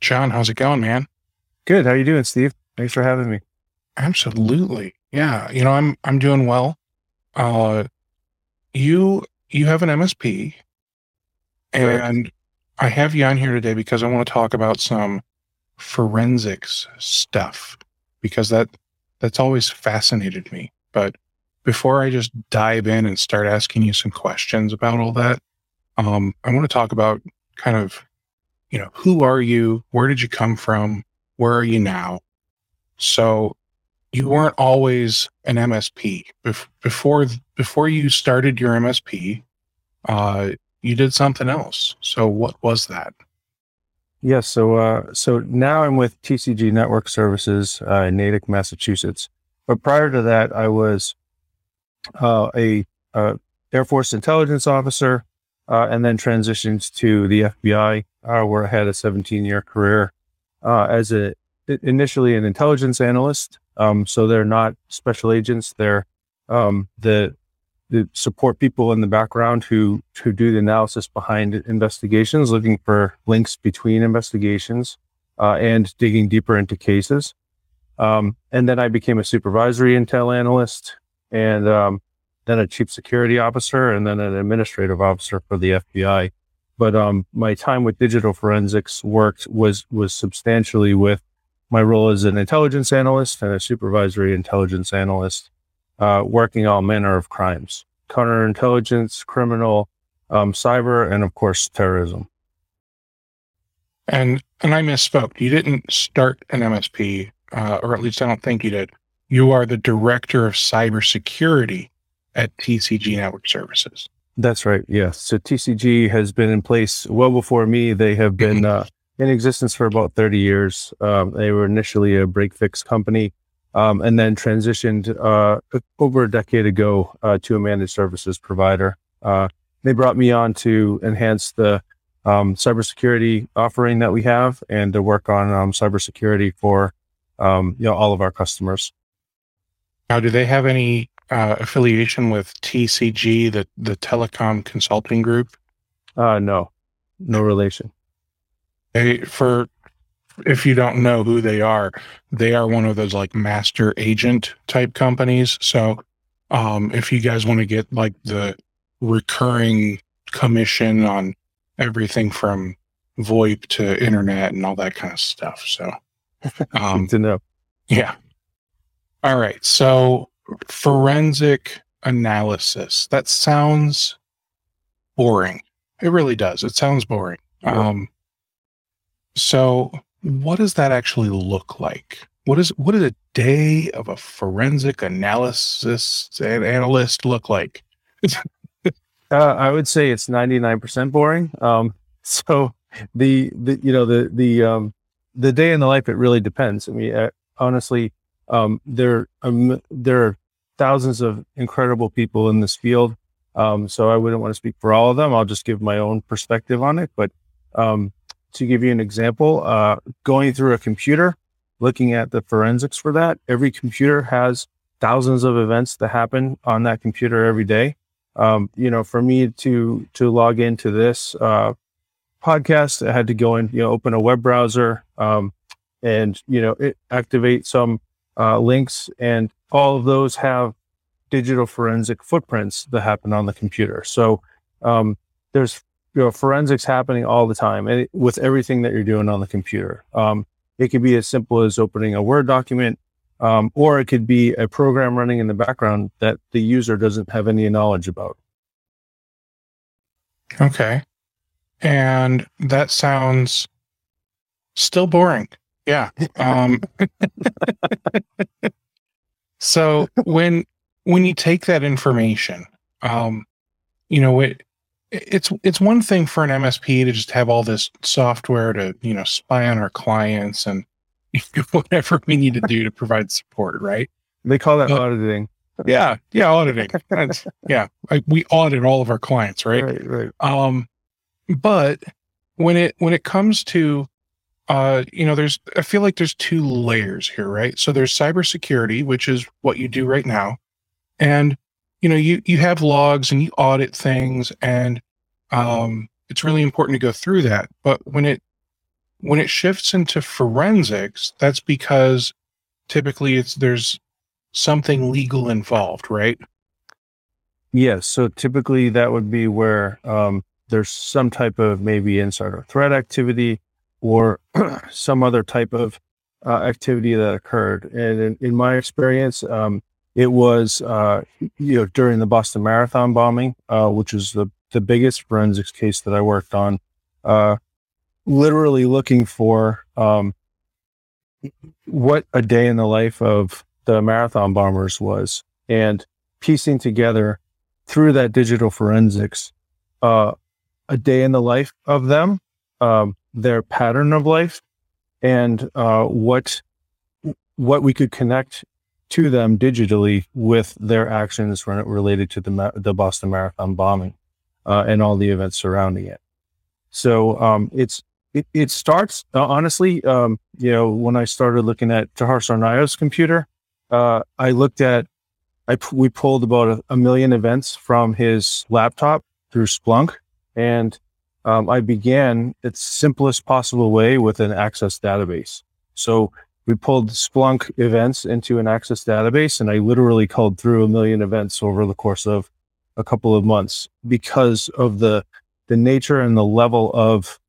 John, how's it going, man? Good. How you doing, Steve? Thanks for having me. Absolutely. Yeah. You know, I'm I'm doing well. Uh you you have an MSP and I have you on here today because I want to talk about some forensics stuff because that that's always fascinated me. But before I just dive in and start asking you some questions about all that, um, I want to talk about kind of, you know, who are you? Where did you come from? Where are you now? So you weren't always an MSP Bef- before before you started your MSP. Uh, you did something else. So what was that? Yes. so uh, so now I'm with TCG Network Services uh, in Natick, Massachusetts. But prior to that, I was uh, a, Air Force intelligence officer, uh, and then transitioned to the FBI, uh, where I had a 17 year career uh, as a initially an intelligence analyst. Um, so they're not special agents; they're um, the the support people in the background who who do the analysis behind investigations, looking for links between investigations uh, and digging deeper into cases. Um, and then I became a supervisory intel analyst, and um, then a chief security officer, and then an administrative officer for the FBI. But um, my time with digital forensics worked was was substantially with my role as an intelligence analyst and a supervisory intelligence analyst uh, working all manner of crimes counterintelligence, criminal, um, cyber, and of course, terrorism. And and I misspoke. You didn't start an MSP, uh, or at least I don't think you did. You are the director of cybersecurity at TCG Network Services. That's right. Yes. So TCG has been in place well before me. They have been uh, in existence for about 30 years. Um, they were initially a break fix company um, and then transitioned uh, over a decade ago uh, to a managed services provider. Uh, they brought me on to enhance the um, cybersecurity offering that we have and to work on um, cybersecurity for um, you know all of our customers. Now, do they have any uh, affiliation with TCG, the the telecom consulting group? Uh, no, no relation. They, for if you don't know who they are, they are one of those like master agent type companies. So, um, if you guys want to get like the recurring commission on everything from VoIP to internet and all that kind of stuff. So, um, to know. Yeah. All right. So, forensic analysis. That sounds boring. It really does. It sounds boring. Um, so what does that actually look like? What is what does a day of a forensic analysis and analyst look like? uh, I would say it's ninety nine percent boring. Um, so the the you know the the um, the day in the life it really depends. I mean, uh, honestly, um, there um, there are thousands of incredible people in this field. Um, so I wouldn't want to speak for all of them. I'll just give my own perspective on it. But um, to give you an example, uh, going through a computer, looking at the forensics for that, every computer has thousands of events that happen on that computer every day. Um, you know, for me to to log into this uh, podcast, I had to go and you know open a web browser um, and you know it, activate some uh, links, and all of those have digital forensic footprints that happen on the computer. So um, there's you know forensics happening all the time and with everything that you're doing on the computer. Um, it could be as simple as opening a word document um, or it could be a program running in the background that the user doesn't have any knowledge about. Okay. And that sounds still boring yeah um, so when when you take that information um, you know it it's it's one thing for an MSP to just have all this software to you know spy on our clients and whatever we need to do to provide support, right? They call that uh, auditing. Yeah, yeah, auditing. yeah, I, we audit all of our clients, right? Right, right. Um, but when it when it comes to uh, you know, there's I feel like there's two layers here, right? So there's cybersecurity, which is what you do right now, and you know, you you have logs and you audit things, and um, it's really important to go through that. But when it when it shifts into forensics, that's because typically it's there's something legal involved, right? Yes. So typically that would be where um, there's some type of maybe insider threat activity or some other type of uh, activity that occurred. And in, in my experience, um, it was uh, you know during the Boston Marathon bombing, uh, which is the the biggest forensics case that I worked on. Uh, literally looking for um, what a day in the life of the marathon bombers was, and piecing together through that digital forensics uh, a day in the life of them, um, their pattern of life, and uh, what what we could connect to them digitally with their actions related to the the Boston Marathon bombing uh, and all the events surrounding it. So um, it's it, it starts uh, honestly. Um, you know, when I started looking at Jahar Tsarnaev's computer, uh, I looked at I we pulled about a, a, million events from his laptop through Splunk, and um, I began its simplest possible way with an Access database. So we pulled Splunk events into an Access database, and I literally called through a million events over the course of a couple of months because of the the nature and the level of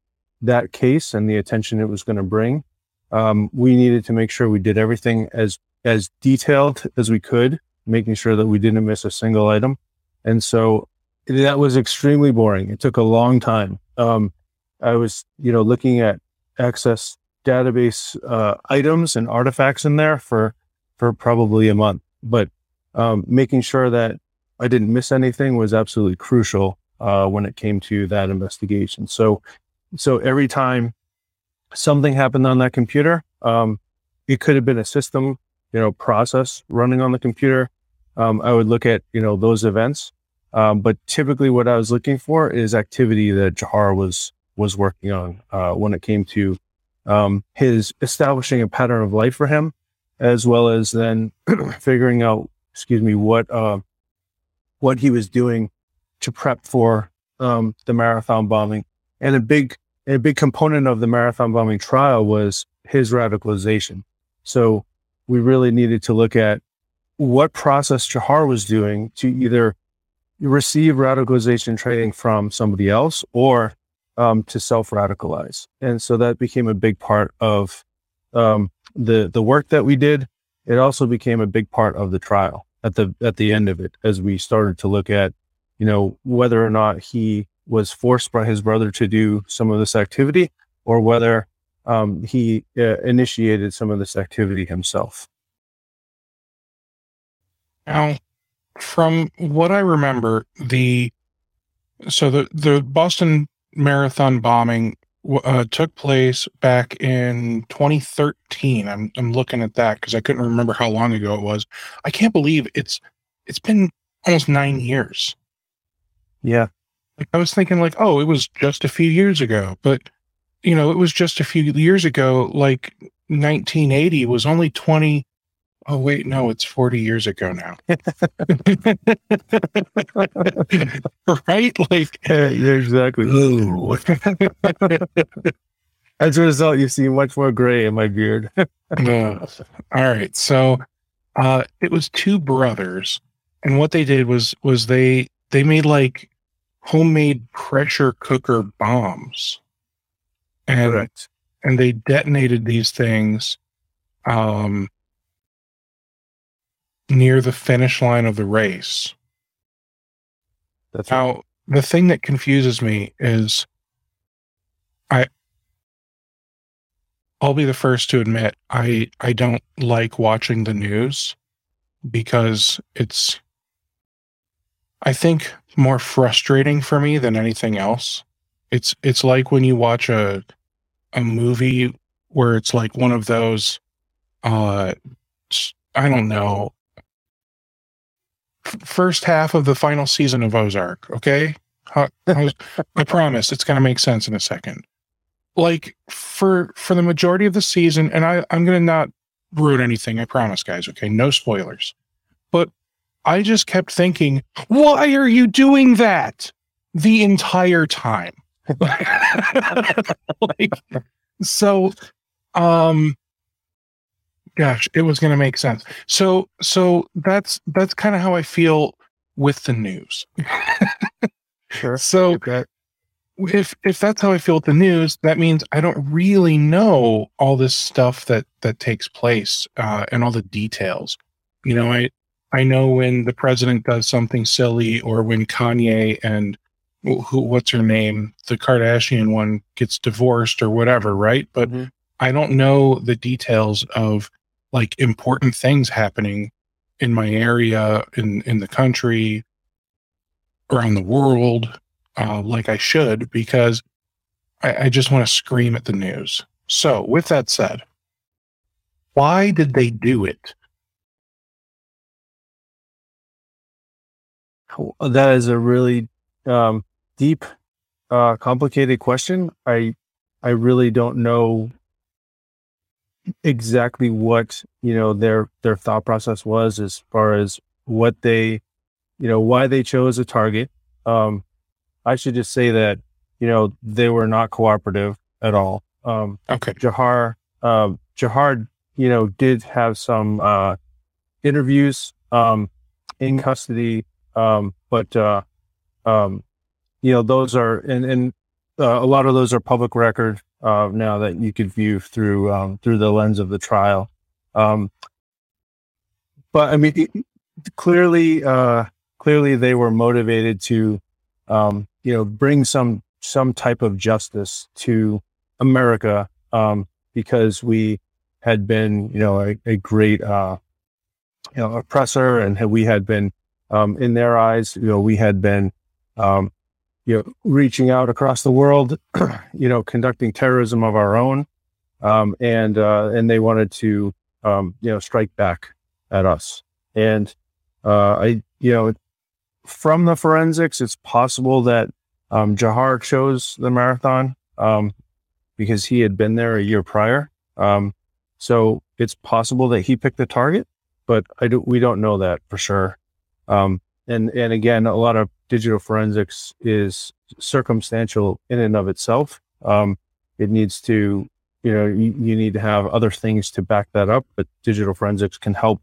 that case and the attention it was going to bring. Um, we needed to make sure we did everything as as detailed as we could, making sure that we didn't miss a single item. And so that was extremely boring. It took a long time. Um, I was, you know, looking at access database uh, items and artifacts in there for for probably a month. But um, making sure that I didn't miss anything was absolutely crucial uh, when it came to that investigation. So, so every time something happened on that computer, um, it could have been a system, you know, process running on the computer. Um, I would look at you know those events, um, but typically what I was looking for is activity that Jahar was was working on uh, when it came to um, his establishing a pattern of life for him, as well as then figuring out, excuse me, what uh, what he was doing to prep for um, the marathon bombing. And a big, a big component of the marathon bombing trial was his radicalization. So we really needed to look at what process Jahar was doing to either receive radicalization training from somebody else or um, to self radicalize. And so that became a big part of um, the the work that we did. It also became a big part of the trial at the at the end of it as we started to look at you know whether or not he was forced by his brother to do some of this activity or whether um, he uh, initiated some of this activity himself. Now, from what I remember, the so the the Boston Marathon bombing uh, took place back in 2013. I'm I'm looking at that because I couldn't remember how long ago it was. I can't believe it's it's been almost nine years. Yeah, like I was thinking, like, oh, it was just a few years ago, but you know, it was just a few years ago. Like 1980 was only 20 Oh wait, no, it's 40 years ago now. right? Like yeah, exactly. As a result, you see much more gray in my beard. uh, all right. So uh it was two brothers. And what they did was was they they made like homemade pressure cooker bombs. And Correct. and they detonated these things um near the finish line of the race. That's now right. the thing that confuses me is I I'll be the first to admit I I don't like watching the news because it's I think more frustrating for me than anything else. It's it's like when you watch a a movie where it's like one of those uh I don't know first half of the final season of Ozark. Okay, I, promise it's going to make sense in a second. Like for for the majority of the season, and I I'm going to not ruin anything. I promise, guys. Okay, no spoilers. But I just kept thinking, why are you doing that the entire time? like, so, um, gosh, it was going to make sense. So, so that's that's kind of how I feel with the news. Sure. so, Okay. if if that's how I feel with the news, that means I don't really know all this stuff that that takes place uh, and all the details. You know, I I know when the president does something silly, or when Kanye and who what's her name, the Kardashian one, gets divorced or whatever, right? But Mhm. I don't know the details of like important things happening in my area, in in the country, around the world uh, like I should because I, I just want to scream at the news. So, with that said, why did they do it? That is a really um, deep, uh, complicated question. I I really don't know exactly what you know their their thought process was as far as what they you know why they chose a target. Um, I should just say that you know they were not cooperative at all. Um, Okay. Jahar, um, Jahar, you know, did have some uh, interviews um, in custody, um, but uh, um, you know, those are and and uh, a lot of those are public record uh, now that you could view through um, through the lens of the trial. Um, but I mean, it- clearly, uh, clearly they were motivated to, um, you know, bring some some type of justice to America um, because we had been, you know, a, a great, uh, you know, oppressor, and we had been, um, in their eyes, you know, we had been, um, you know, reaching out across the world, you know, conducting terrorism of our own, um, and uh, and they wanted to, um, you know, strike back at us, and uh, I, you know, from the forensics, it's possible that um, Jahar chose the marathon um, because he had been there a year prior. Um, so it's possible that he picked the target, but I do, we don't know that for sure. Um, and and again, a lot of digital forensics is circumstantial in and of itself. Um, it needs to, you know, you, you need to have other things to back that up, but digital forensics can help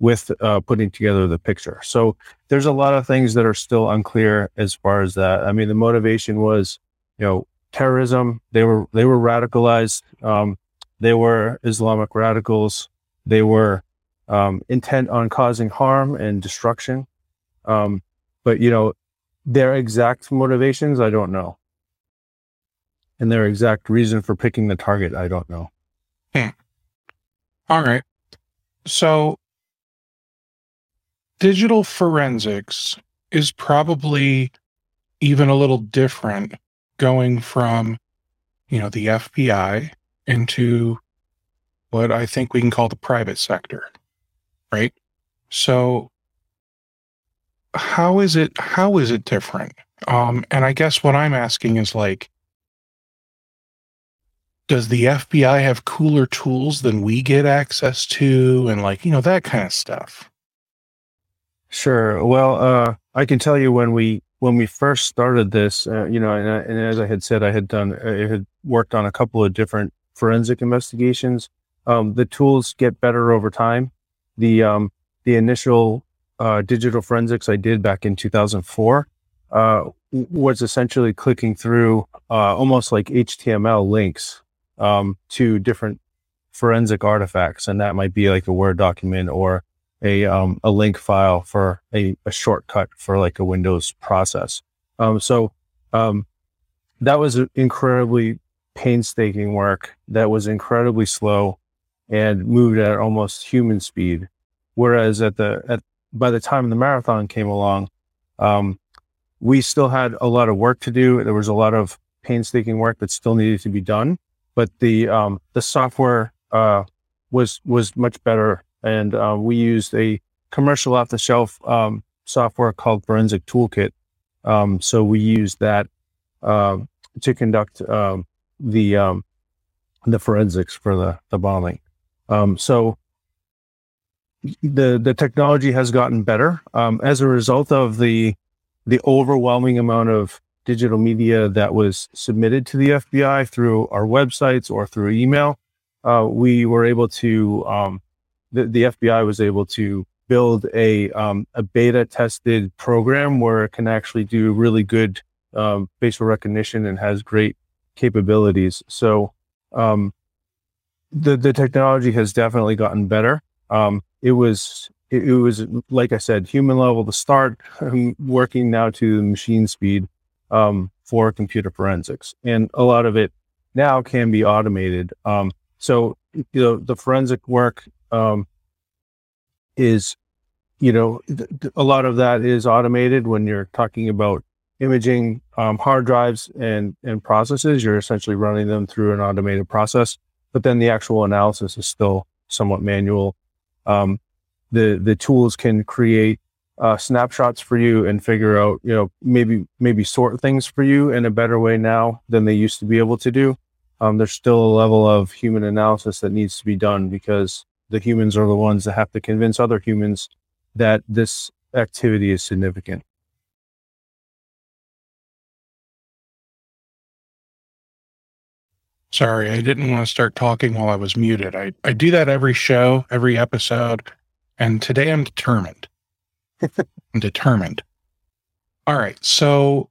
with uh, putting together the picture. So there's a lot of things that are still unclear as far as that. I mean, the motivation was, you know, terrorism. They were they were radicalized. Um, they were Islamic radicals. They were um, intent on causing harm and destruction. Um, but you know, their exact motivations, I don't know, and their exact reason for picking the target, I don't know. All right. So, digital forensics is probably even a little different going from, you know, the FBI into what I think we can call the private sector, right? So, how is it how is it different? Um, and I guess what I'm asking is like, does the FBI have cooler tools than we get access to, and like you know that kind of stuff? Sure. Well, uh, I can tell you when we when we first started this, uh, you know, and, I- and as I had said, I had done, I had worked on a couple of different forensic investigations. Um, the tools get better over time. The um, the initial uh, digital forensics I did back in 2004 uh, was essentially clicking through uh, almost like HTML links um, to different forensic artifacts, and that might be like a Word document or a um, a link file for a, a shortcut for like a Windows process. Um, so um, that was incredibly painstaking work. That was incredibly slow and moved at almost human speed. Whereas at the at by the time the marathon came along, um, we still had a lot of work to do. There was a lot of painstaking work that still needed to be done, but the um, the software uh, was was much better and uh, we used a commercial off the shelf um, software called Forensic Toolkit. Um, so we used that um, to conduct um, the the forensics for the the bombing. So the the technology has gotten better um, as a result of the the overwhelming amount of digital media that was submitted to the FBI through our websites or through email, uh, we were able to, um, the, the, FBI was able to build a, um, a beta tested program where it can actually do really good um, facial recognition and has great capabilities. So um, the the technology has definitely gotten better. Um, it was it, it, was like I said, human level to start, working now to machine speed um, for computer forensics, and a lot of it now can be automated. Um, so you know the forensic work um, is you know th- a lot of that is automated when you're talking about imaging um, hard drives and and processes. You're essentially running them through an automated process but then the actual analysis is still somewhat manual um, the the tools can create uh, snapshots for you and figure out you know maybe maybe sort things for you in a better way now than they used to be able to do. Um, there's still a level of human analysis that needs to be done because the humans are the ones that have to convince other humans that this activity is significant Sorry, I didn't want to start talking while I was muted. I, I do that every show, every episode, and today I'm determined. I'm determined. All right. So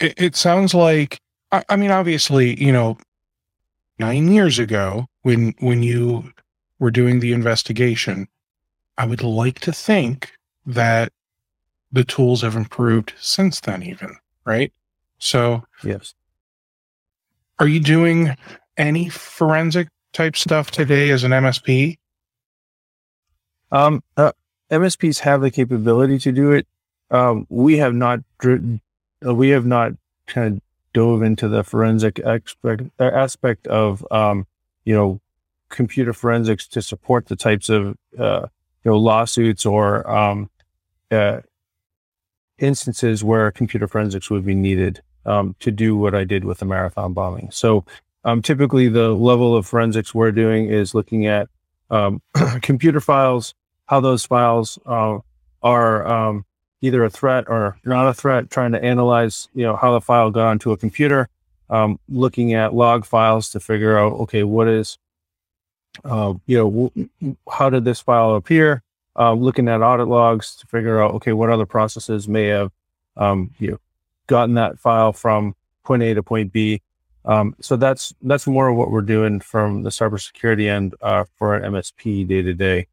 it, it sounds like, I, I mean, obviously, you know, nine years ago when when you were doing the investigation, I would like to think that the tools have improved since then, even right. So yes, are you doing any forensic type stuff today as an MSP? Um, uh, MSPs have the capability to do it. Um, we have not, uh, we have not kind of dove into the forensic aspect, aspect of, um, you know, computer forensics to support the types of, uh, you know, lawsuits or, um, uh, instances where computer forensics would be needed um, to do what I did with the marathon bombing. So um, typically, the level of forensics we're doing is looking at um, computer files, how those files uh, are um, either a threat or not a threat, trying to analyze, you know, how the file got onto a computer, um, looking at log files to figure out, okay, what is, uh, you know, w- how did this file appear? Uh, looking at audit logs to figure out, okay, what other processes may have, um, you know, gotten that file from point A to point B. Um, so that's that's more of what we're doing from the cybersecurity end uh, for an MSP day to day.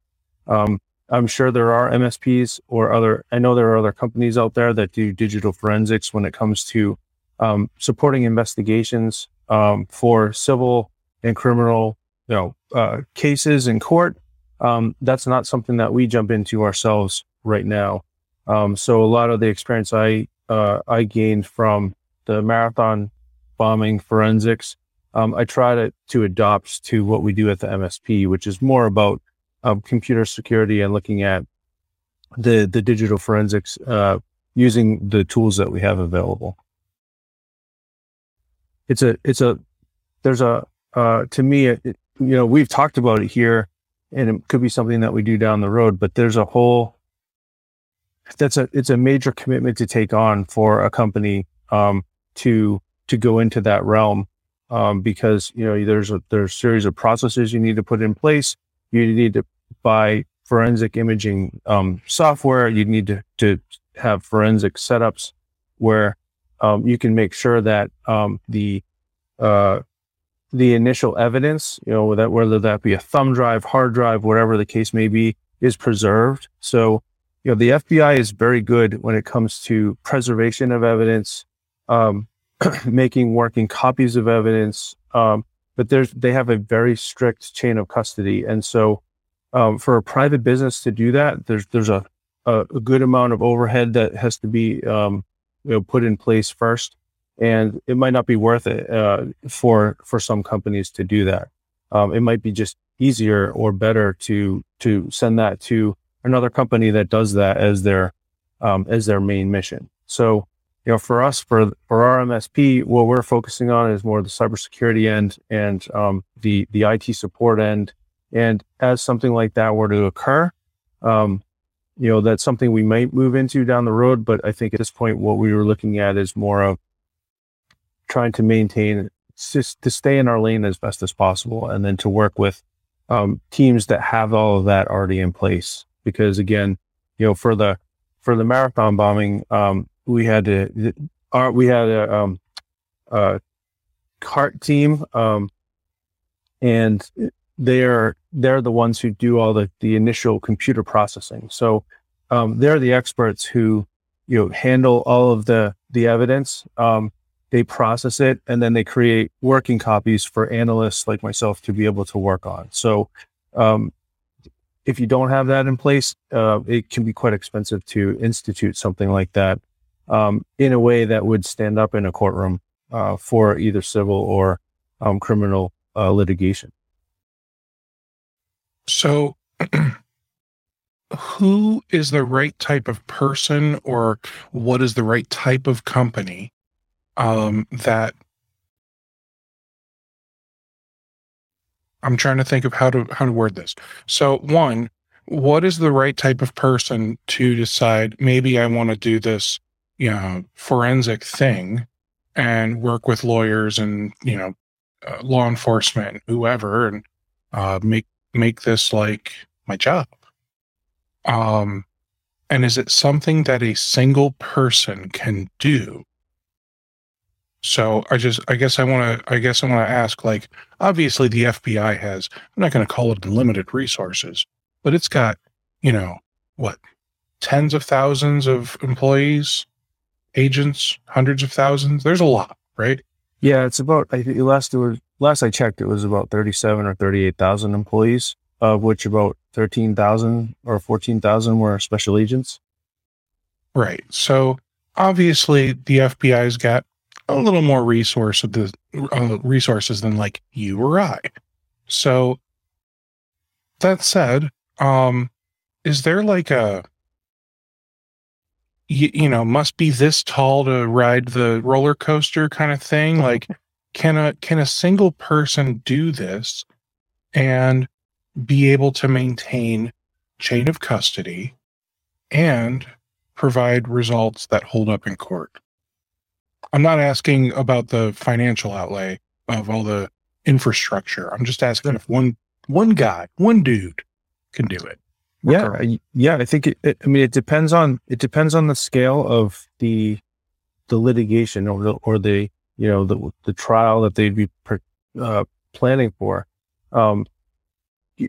Um, I'm sure there are MSPs or other. I know there are other companies out there that do digital forensics when it comes to um, supporting investigations um, for civil and criminal, you know, uh, cases in court. Um, that's not something that we jump into ourselves right now. Um, so a lot of the experience I uh, I gained from the marathon bombing forensics, um, I try to, to adopt to what we do at the MSP, which is more about um, computer security and looking at the the digital forensics uh, using the tools that we have available. It's a it's a there's a uh, to me it, you know we've talked about it here, and it could be something that we do down the road. But there's a whole that's a it's a major commitment to take on for a company um, to to go into that realm um, because you know there's a there's a series of processes you need to put in place. You need to buy forensic imaging um, software. You need to to have forensic setups where um, you can make sure that um, the uh, the initial evidence, you know, that whether that be a thumb drive, hard drive, whatever the case may be, is preserved. So you know, the FBI is very good when it comes to preservation of evidence, um, making working copies of evidence. Um, but there's they have a very strict chain of custody, and so um, for a private business to do that, there's there's a, a, a good amount of overhead that has to be um, you know, put in place first, and it might not be worth it uh, for for some companies to do that. Um, it might be just easier or better to to send that to another company that does that as their um, as their main mission. So, you know, for us, for for our MSP, what we're focusing on is more the cybersecurity end and um, the the IT support end. And as something like that were to occur, um, you know, that's something we might move into down the road. But I think at this point, what we were looking at is more of trying to maintain to stay in our lane as best as possible, and then to work with um, teams that have all of that already in place. Because again, you know, for the for the marathon bombing, um, we had to our, we had a, um, a CART team, um, and they're they're the ones who do all the the initial computer processing. So um, they're the experts who you know handle all of the the evidence. Um, they process it and then they create working copies for analysts like myself to be able to work on. So um, if you don't have that in place, uh, it can be quite expensive to institute something like that um, in a way that would stand up in a courtroom uh, for either civil or um, criminal uh, litigation. So, who is the right type of person, or what is the right type of company um, that I'm trying to think of how to how to word this. So, one, what is the right type of person to decide maybe I want to do this, you know, forensic thing and work with lawyers and you know, uh, law enforcement, whoever, and uh, make make this like my job. Um, and is it something that a single person can do? So I just, I guess I want to, I guess I want to ask, like, obviously the FBI has, I'm not going to call it unlimited resources, but it's got, you know, what, tens of thousands of employees, agents, hundreds of thousands. There's a lot, right? Yeah, it's about. I think last it was last I checked, it was about thirty-seven or thirty-eight thousand employees, of which about thirteen thousand or fourteen thousand were special agents. Right. So obviously the FBI's got a little more resource of the uh, resources than like you or I. So that said, um, is there like a you, you know must be this tall to ride the roller coaster kind of thing? Like, can a can a single person do this and be able to maintain chain of custody and provide results that hold up in court? I'm not asking about the financial outlay of all the infrastructure. I'm just asking if one one guy, one dude can do it. Yeah, yeah. I think it, it, I mean it depends on it depends on the scale of the the litigation or the or the you know the the trial that they'd be uh, planning for. Um,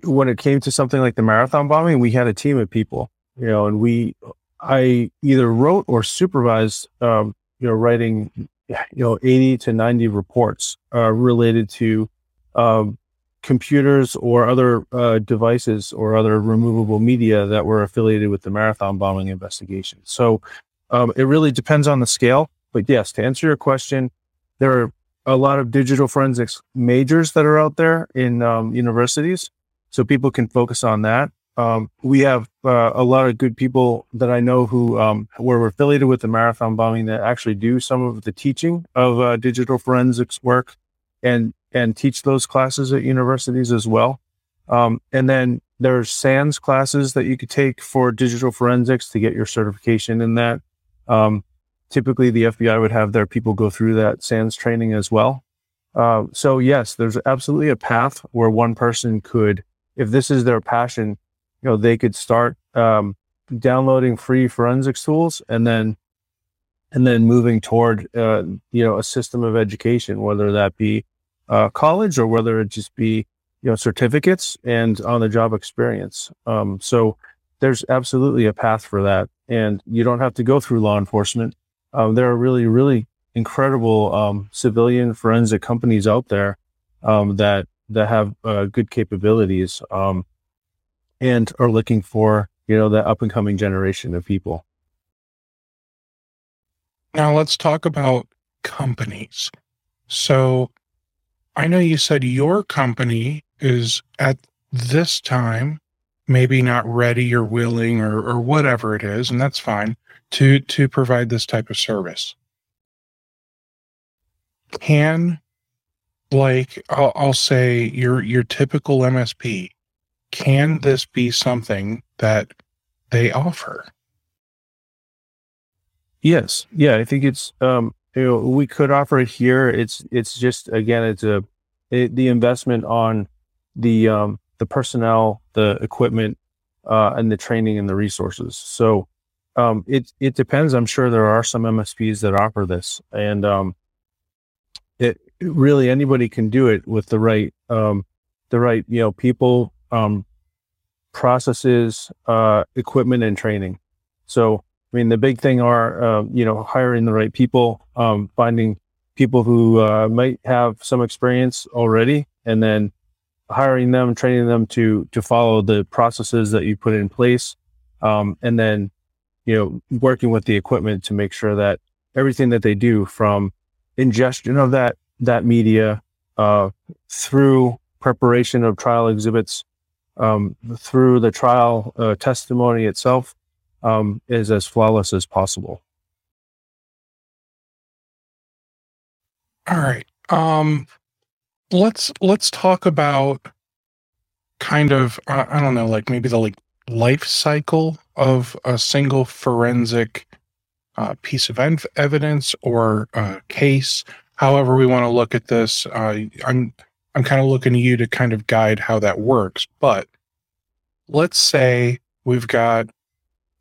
when it came to something like the marathon bombing, we had a team of people, you know, and we I either wrote or supervised um, you know, writing, you know, 80 to 90 reports uh, related to um, computers or other uh, devices or other removable media that were affiliated with the marathon bombing investigation. So um, it really depends on the scale. But yes, to answer your question, there are a lot of digital forensics majors that are out there in um, universities. So people can focus on that. Um, we have uh, a lot of good people that I know who um, were affiliated with the marathon bombing that actually do some of the teaching of uh, digital forensics work and and teach those classes at universities as well. Um, and then there's SANS classes that you could take for digital forensics to get your certification in that. Um, typically, the FBI would have their people go through that SANS training as well. Uh, so yes, there's absolutely a path where one person could, if this is their passion, you know, they could start um, downloading free forensics tools and then and then moving toward uh, you know a system of education, whether that be uh, college or whether it just be you know certificates and on the job experience. Um, so there's absolutely a path for that, and you don't have to go through law enforcement. Um, there are really really incredible um, civilian forensic companies out there um, that that have uh, good capabilities. Um, and are looking for, you know, that up and coming generation of people. Now let's talk about companies. So I know you said your company is at this time maybe not ready or willing or, or whatever it is, and that's fine to to provide this type of service. Can like I'll, I'll say your your typical MSP can this be something that they offer. Yes. Yeah. I think it's, um, you know, we could offer it here. It's, it's just, again, it's a, it, the investment on the, um, the personnel, the equipment, uh, and the training and the resources. So, um, it, it depends. I'm sure there are some MSPs that offer this and, um, it really anybody can do it with the right, um, the right, you know, people, um, processes, uh, equipment and training. So, I mean, the big thing are, uh, you know, hiring the right people, um, finding people who uh, might have some experience already, and then hiring them, training them to to follow the processes that you put in place, um, and then, you know, working with the equipment to make sure that everything that they do, from ingestion of that that media uh, through preparation of trial exhibits, um, through the trial uh, testimony itself, um, is as flawless as possible. All right. Um, let's let's talk about kind of I, don't know, like maybe the like life cycle of a single forensic uh, piece of ev- evidence or uh, case. However, we want to look at this. Uh, I'm I'm kind of looking to you to kind of guide how that works. But let's say we've got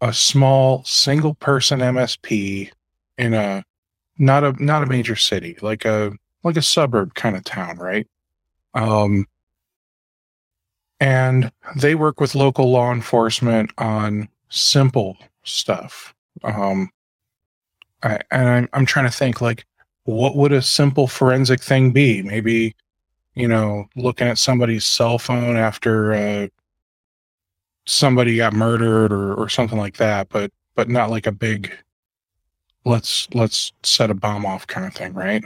a small single person MSP in a not a not a major city, like a like a suburb kind of town, right? Um and they work with local law enforcement on simple stuff. Um I, and I'm I'm trying to think like what would a simple forensic thing be? Maybe you know, looking at somebody's cell phone after uh, somebody got murdered or, or something like that, but but not like a big let's let's set a bomb off kind of thing, right?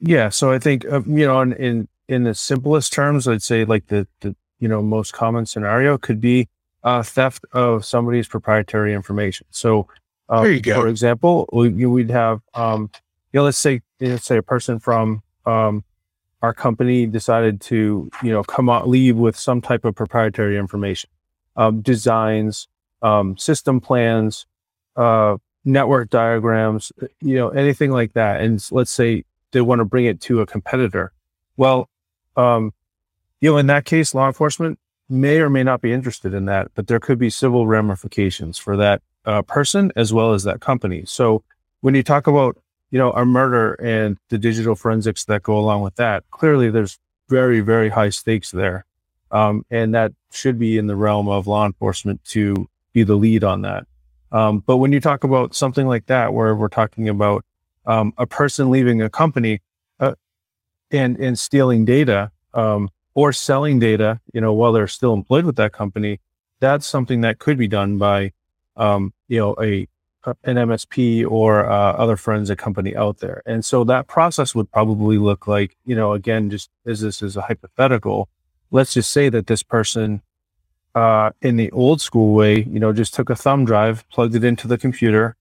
Yeah. So I think uh, you know, in, in in the simplest terms, I'd say like the the you know most common scenario could be uh, theft of somebody's proprietary information. So uh, there you go. For example, we, would have um, you know, let's say let's say a person from um, our company decided to you know come out leave with some type of proprietary information um, designs, um, system plans, uh, network diagrams, uh, you know, anything like that. And let's say they want to bring it to a competitor. Well, um, you know, in that case, law enforcement may or may not be interested in that, but there could be civil ramifications for that uh, person as well as that company. So when you talk about, you know, a murder and the digital forensics that go along with that, clearly there's very, very high stakes there. Um, and that should be in the realm of law enforcement to be the lead on that. Um, but when you talk about something like that, where we're talking about um, a person leaving a company uh, and and stealing data um, or selling data, you know, while they're still employed with that company, that's something that could be done by, um, you know, a an MSP or uh, other forensic company out there. And so that process would probably look like, you know, again, just as this is a hypothetical, let's just say that this person uh, in the old school way, you know, just took a thumb drive, plugged it into the computer,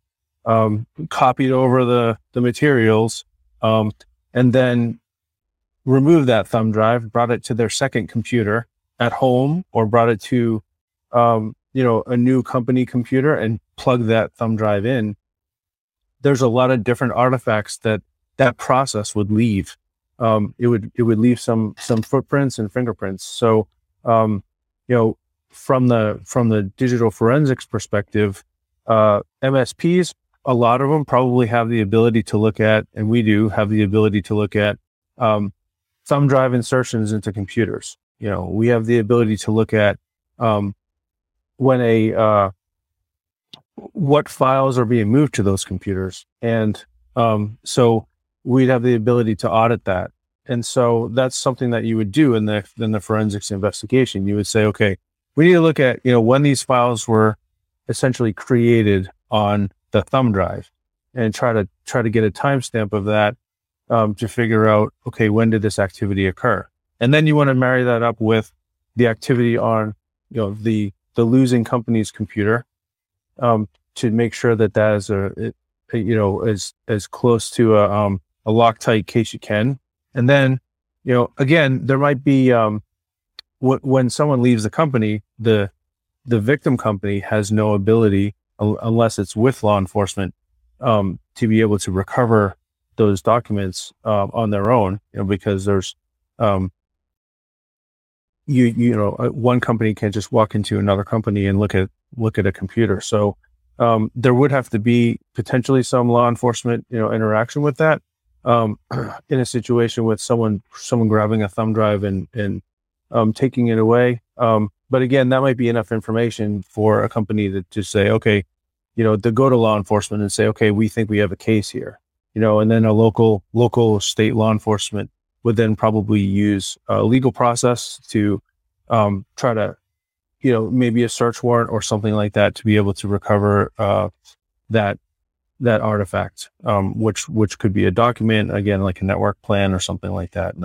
um, copied over the the materials, um, and then removed that thumb drive, brought it to their second computer at home, or brought it to, um, you know, a new company computer and plug that thumb drive in. There's a lot of different artifacts that that process would leave um, it would it would leave some some footprints and fingerprints. So um, you know from the from the digital forensics perspective, uh, MSPs a lot of them probably have the ability to look at, and we do have the ability to look at um, thumb drive insertions into computers. You know, we have the ability to look at um, when a uh, what files are being moved to those computers, and um, so we'd have the ability to audit that. And so that's something that you would do in the in the forensics investigation. You would say, okay, we need to look at you know when these files were essentially created on the thumb drive, and try to try to get a timestamp of that um, to figure out okay when did this activity occur, and then you want to marry that up with the activity on you know the the losing company's computer um, to make sure that that is a, a you know as as close to a um, a Loctite case you can. And then, you know, again, there might be um, w- when someone leaves the company, the the victim company has no ability, unless it's with law enforcement, um, to be able to recover those documents uh, on their own, you know, because there's, um, you you know, uh, one company can't just walk into another company and look at look at a computer. So um, there would have to be potentially some law enforcement, you know, interaction with that. Um, in a situation with someone someone grabbing a thumb drive and and um, taking it away. Um, but again, that might be enough information for a company to to say, okay, you know, to go to law enforcement and say, okay, we think we have a case here, you know, and then a local local state law enforcement would then probably use a legal process to um, try to, you know, maybe a search warrant or something like that to be able to recover uh, that that artifact, um, which which could be a document again, like a network plan or something like that,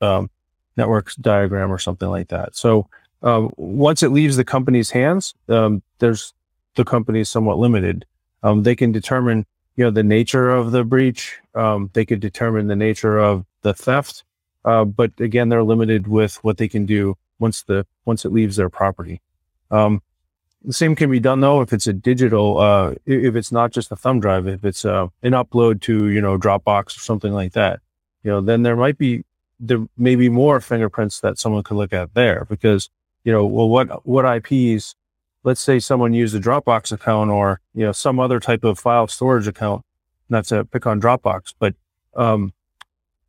um, network diagram or something like that. So um, once it leaves the company's hands, um, there's the company is somewhat limited. Um, they can determine, you know, the nature of the breach. Um, they could determine the nature of the theft, uh, but again, they're limited with what they can do once the once it leaves their property. Um, the same can be done though if it's a digital, uh, if it's not just a thumb drive, if it's uh, an upload to you know Dropbox or something like that, you know, then there might be there may be more fingerprints that someone could look at there because you know, well, what what IPs? Let's say someone used a Dropbox account or you know some other type of file storage account. Not to pick on Dropbox, but um,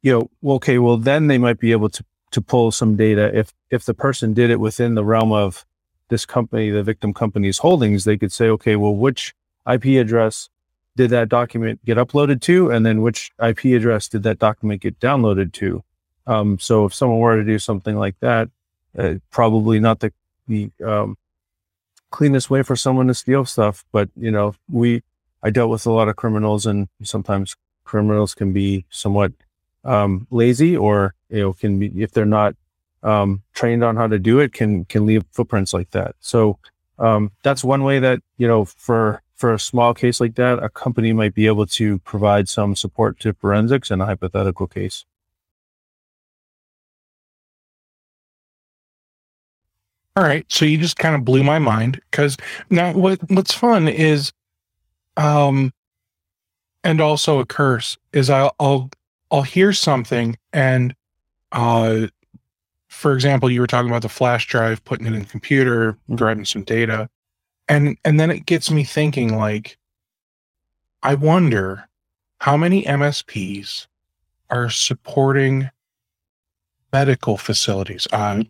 you know, okay, well then they might be able to to pull some data if if the person did it within the realm of this company, the victim company's holdings. They could say, okay, well, which IP address did that document get uploaded to, and then which IP address did that document get downloaded to? Um, so if someone were to do something like that, uh, probably not the the um, cleanest way for someone to steal stuff, but you know, we I dealt with a lot of criminals, and sometimes criminals can be somewhat um, lazy, or you know, can be if they're not um, trained on how to do it, can can leave footprints like that. So um, that's one way that you know for for a small case like that, a company might be able to provide some support to forensics in a hypothetical case. All right, so you just kind of blew my mind because now what what's fun is, um, and also a curse is I'll I'll I'll hear something and, uh, for example, you were talking about the flash drive, putting it in the computer, grabbing some data, and and then it gets me thinking like, I wonder how many MSPs are supporting medical facilities, uh,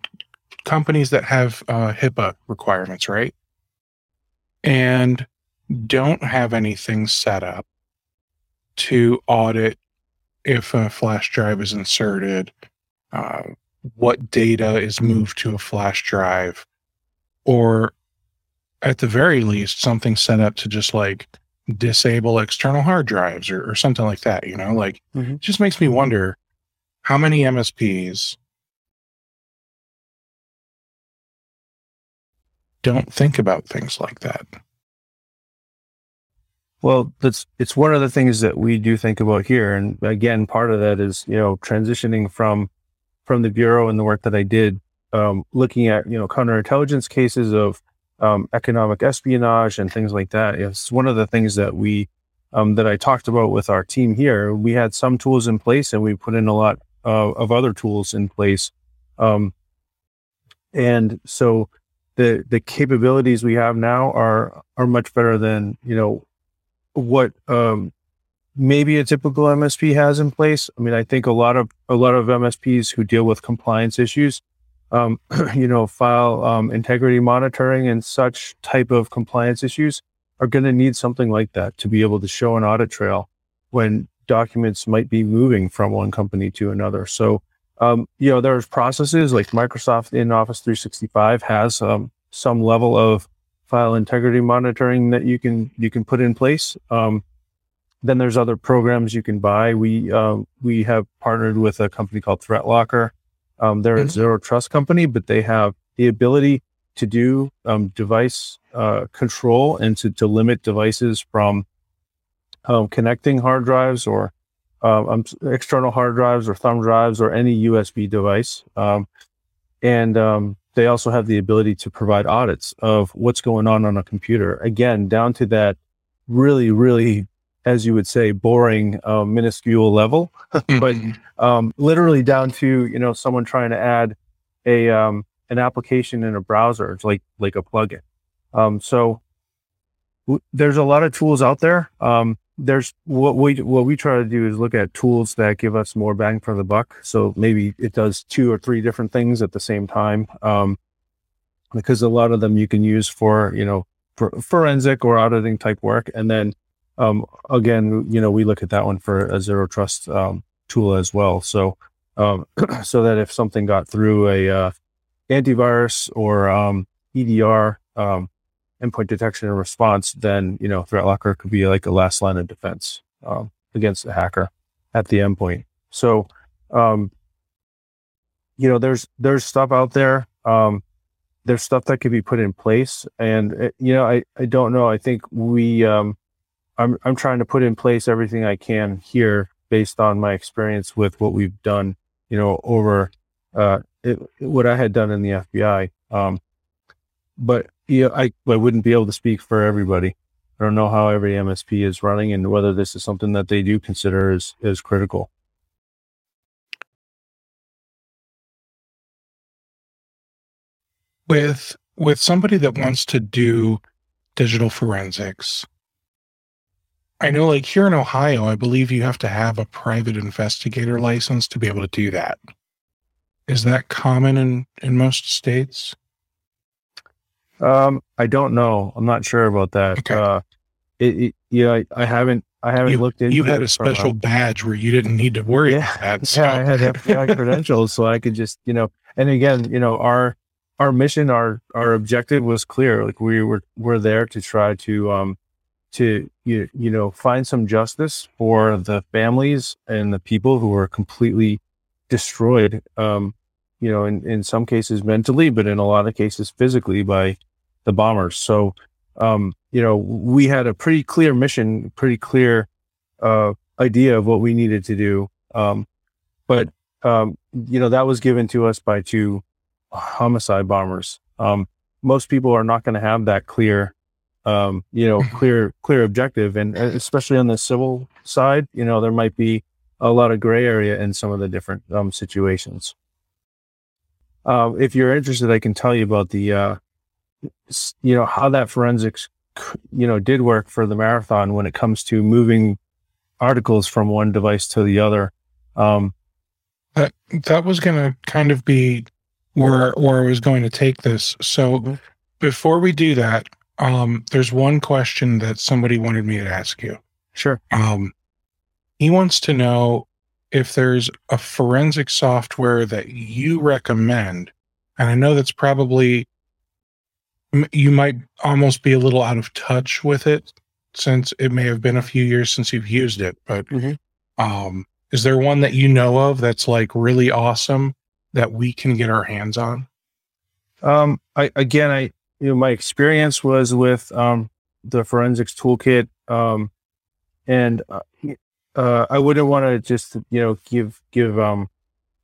companies that have uh, HIPAA requirements, right? And don't have anything set up to audit if a flash drive is inserted, uh, what data is moved to a flash drive, or at the very least, something set up to just like disable external hard drives or, or something like that. You know, like mm-hmm. just makes me wonder how many MSPs don't think about things like that. Well, that's it's one of the things that we do think about here, and again, part of that is you know transitioning from from the bureau and the work that I did, um, looking at you know counterintelligence cases of um, economic espionage and things like that. It's one of the things that we um, that I talked about with our team here. We had some tools in place, and we put in a lot uh, of other tools in place, um, and so the the capabilities we have now are are much better than you know what um, maybe a typical MSP has in place. I mean, I think a lot of a lot of MSPs who deal with compliance issues, um, you know, file um, integrity monitoring and such type of compliance issues are going to need something like that to be able to show an audit trail when documents might be moving from one company to another. So um, you know, there's processes like Microsoft in Office 365 has um, some level of file integrity monitoring that you can you can put in place. Um, then there's other programs you can buy. We um, we have partnered with a company called ThreatLocker. Um, they're mm-hmm. a zero trust company, but they have the ability to do um, device uh, control and to, to limit devices from um, connecting hard drives or uh, um, external hard drives or thumb drives or any USB device. Um, and um, they also have the ability to provide audits of what's going on on a computer. Again, down to that really, really, as you would say, boring, uh, minuscule level, but Mhm. um, literally down to you know someone trying to add a um, an application in a browser, it's like like a plugin. Um, so w- there's a lot of tools out there. Um, there's what we what we try to do is look at tools that give us more bang for the buck. So maybe it does two or three different things at the same time. Um, because a lot of them you can use for you know for forensic or auditing type work, and then um, again, you know, we look at that one for a zero trust um, tool as well. So um, so that if something got through a uh, antivirus or um, EDR um, endpoint detection and response, then you know ThreatLocker could be like a last line of defense um, against the hacker at the endpoint. So um, you know, there's there's stuff out there. Um, there's stuff that could be put in place, and uh, you know, I I don't know. I think we um, I'm I'm trying to put in place everything I can here based on my experience with what we've done. You know, over uh, it, what I had done in the FBI. Um, but yeah, I, I wouldn't be able to speak for everybody. I don't know how every MSP is running and whether this is something that they do consider as, as critical. with with somebody that wants to do digital forensics i know like here in ohio i believe you have to have a private investigator license to be able to do that is that common in in most states Um, I don't know. I'm not sure about that. Okay. Uh, it, it, yeah, I, I haven't, I haven't you, looked into you had a special badge where you didn't need to worry Yeah. about that so yeah, I had FBI credentials, so I could just, you know, and again, you know, our our mission, our our objective was clear. Like we were we're there to try to um to you you know find some justice for the families and the people who were completely destroyed. Um, you know, in in some cases mentally, but in a lot of cases physically by the bombers. So, um, you know, we had a pretty clear mission, pretty clear uh idea of what we needed to do. Um, but um, you know that was given to us by two homicide bombers. Um, most people are not going to have that clear, um, you know, clear clear objective, and uh, especially on the civil side, you know, there might be a lot of gray area in some of the different um, situations. Um, if you're interested, I can tell you about the, uh, you know, how that forensics, you know, did work for the marathon when it comes to moving articles from one device to the other. Um, that was going to kind of be where where I was going to take this. So Mhm. before we do that, um, there's one question that somebody wanted me to ask you. sure. Um, he wants to know if there's a forensic software that you recommend, and I know that's probably you might almost be a little out of touch with it since it may have been a few years since you've used it, but Mhm. um, is there one that you know of that's like really awesome that we can get our hands on? Um, I again, I you know my experience was with um the forensics toolkit, um, and uh, uh, I wouldn't want to just you know give give um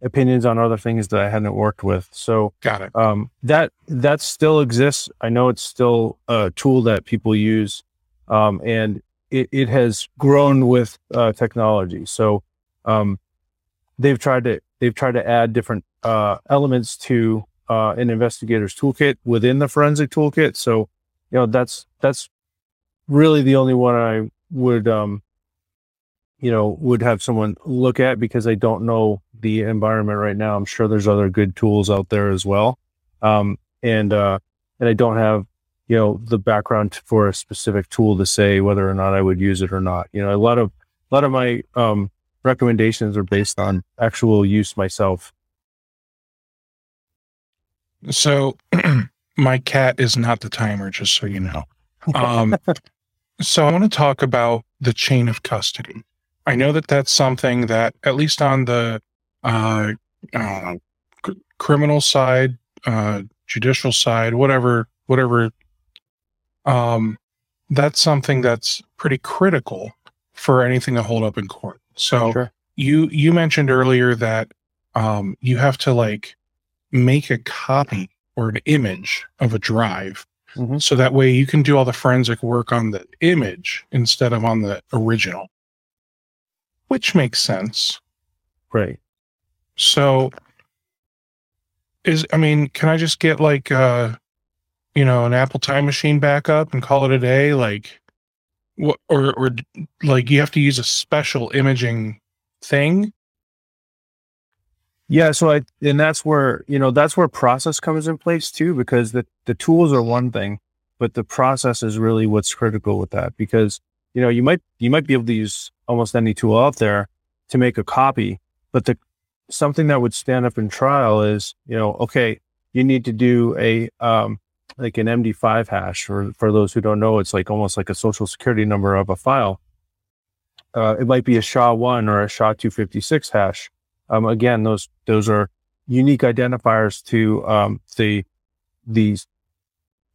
opinions on other things that I hadn't worked with. So Got it. um, that that still exists. I know it's still a tool that people use, um, and it, it has grown with uh, technology. So um, they've tried to they've tried to add different uh, elements to uh, an investigator's toolkit within the forensic toolkit. So you know that's that's really the only one I would um, you know would have someone look at because I don't know the environment right now. I'm sure there's other good tools out there as well, um, and uh, and I don't have you know the background for a specific tool to say whether or not I would use it or not. You know, a lot of a lot of my um, recommendations are based on actual use myself. So my cat is not the timer, just so you know. Um, so I want to talk about the chain of custody. I know that that's something that, at least on the uh, know, c- criminal side, uh, judicial side, whatever, whatever, um, that's something that's pretty critical for anything to hold up in court. So Sure. you you mentioned earlier that um, you have to like make a copy or an image of a drive. Mhm. So that way you can do all the forensic work on the image instead of on the original, which makes sense. Right. So is I mean, can I just get like uh you know, an Apple time machine backup and call it a day like what or or like you have to use a special imaging thing? Yeah, so I and that's where you know that's where process comes in place too, because the the tools are one thing, but the process is really what's critical with that. Because you know you might you might be able to use almost any tool out there to make a copy, but the something that would stand up in trial is you know okay you need to do a um like an MD5 hash, or for those who don't know, it's like almost like a social security number of a file. Uh, it might be a SHA-1 or a SHA-256 hash. Um, again, those those are unique identifiers to um, the the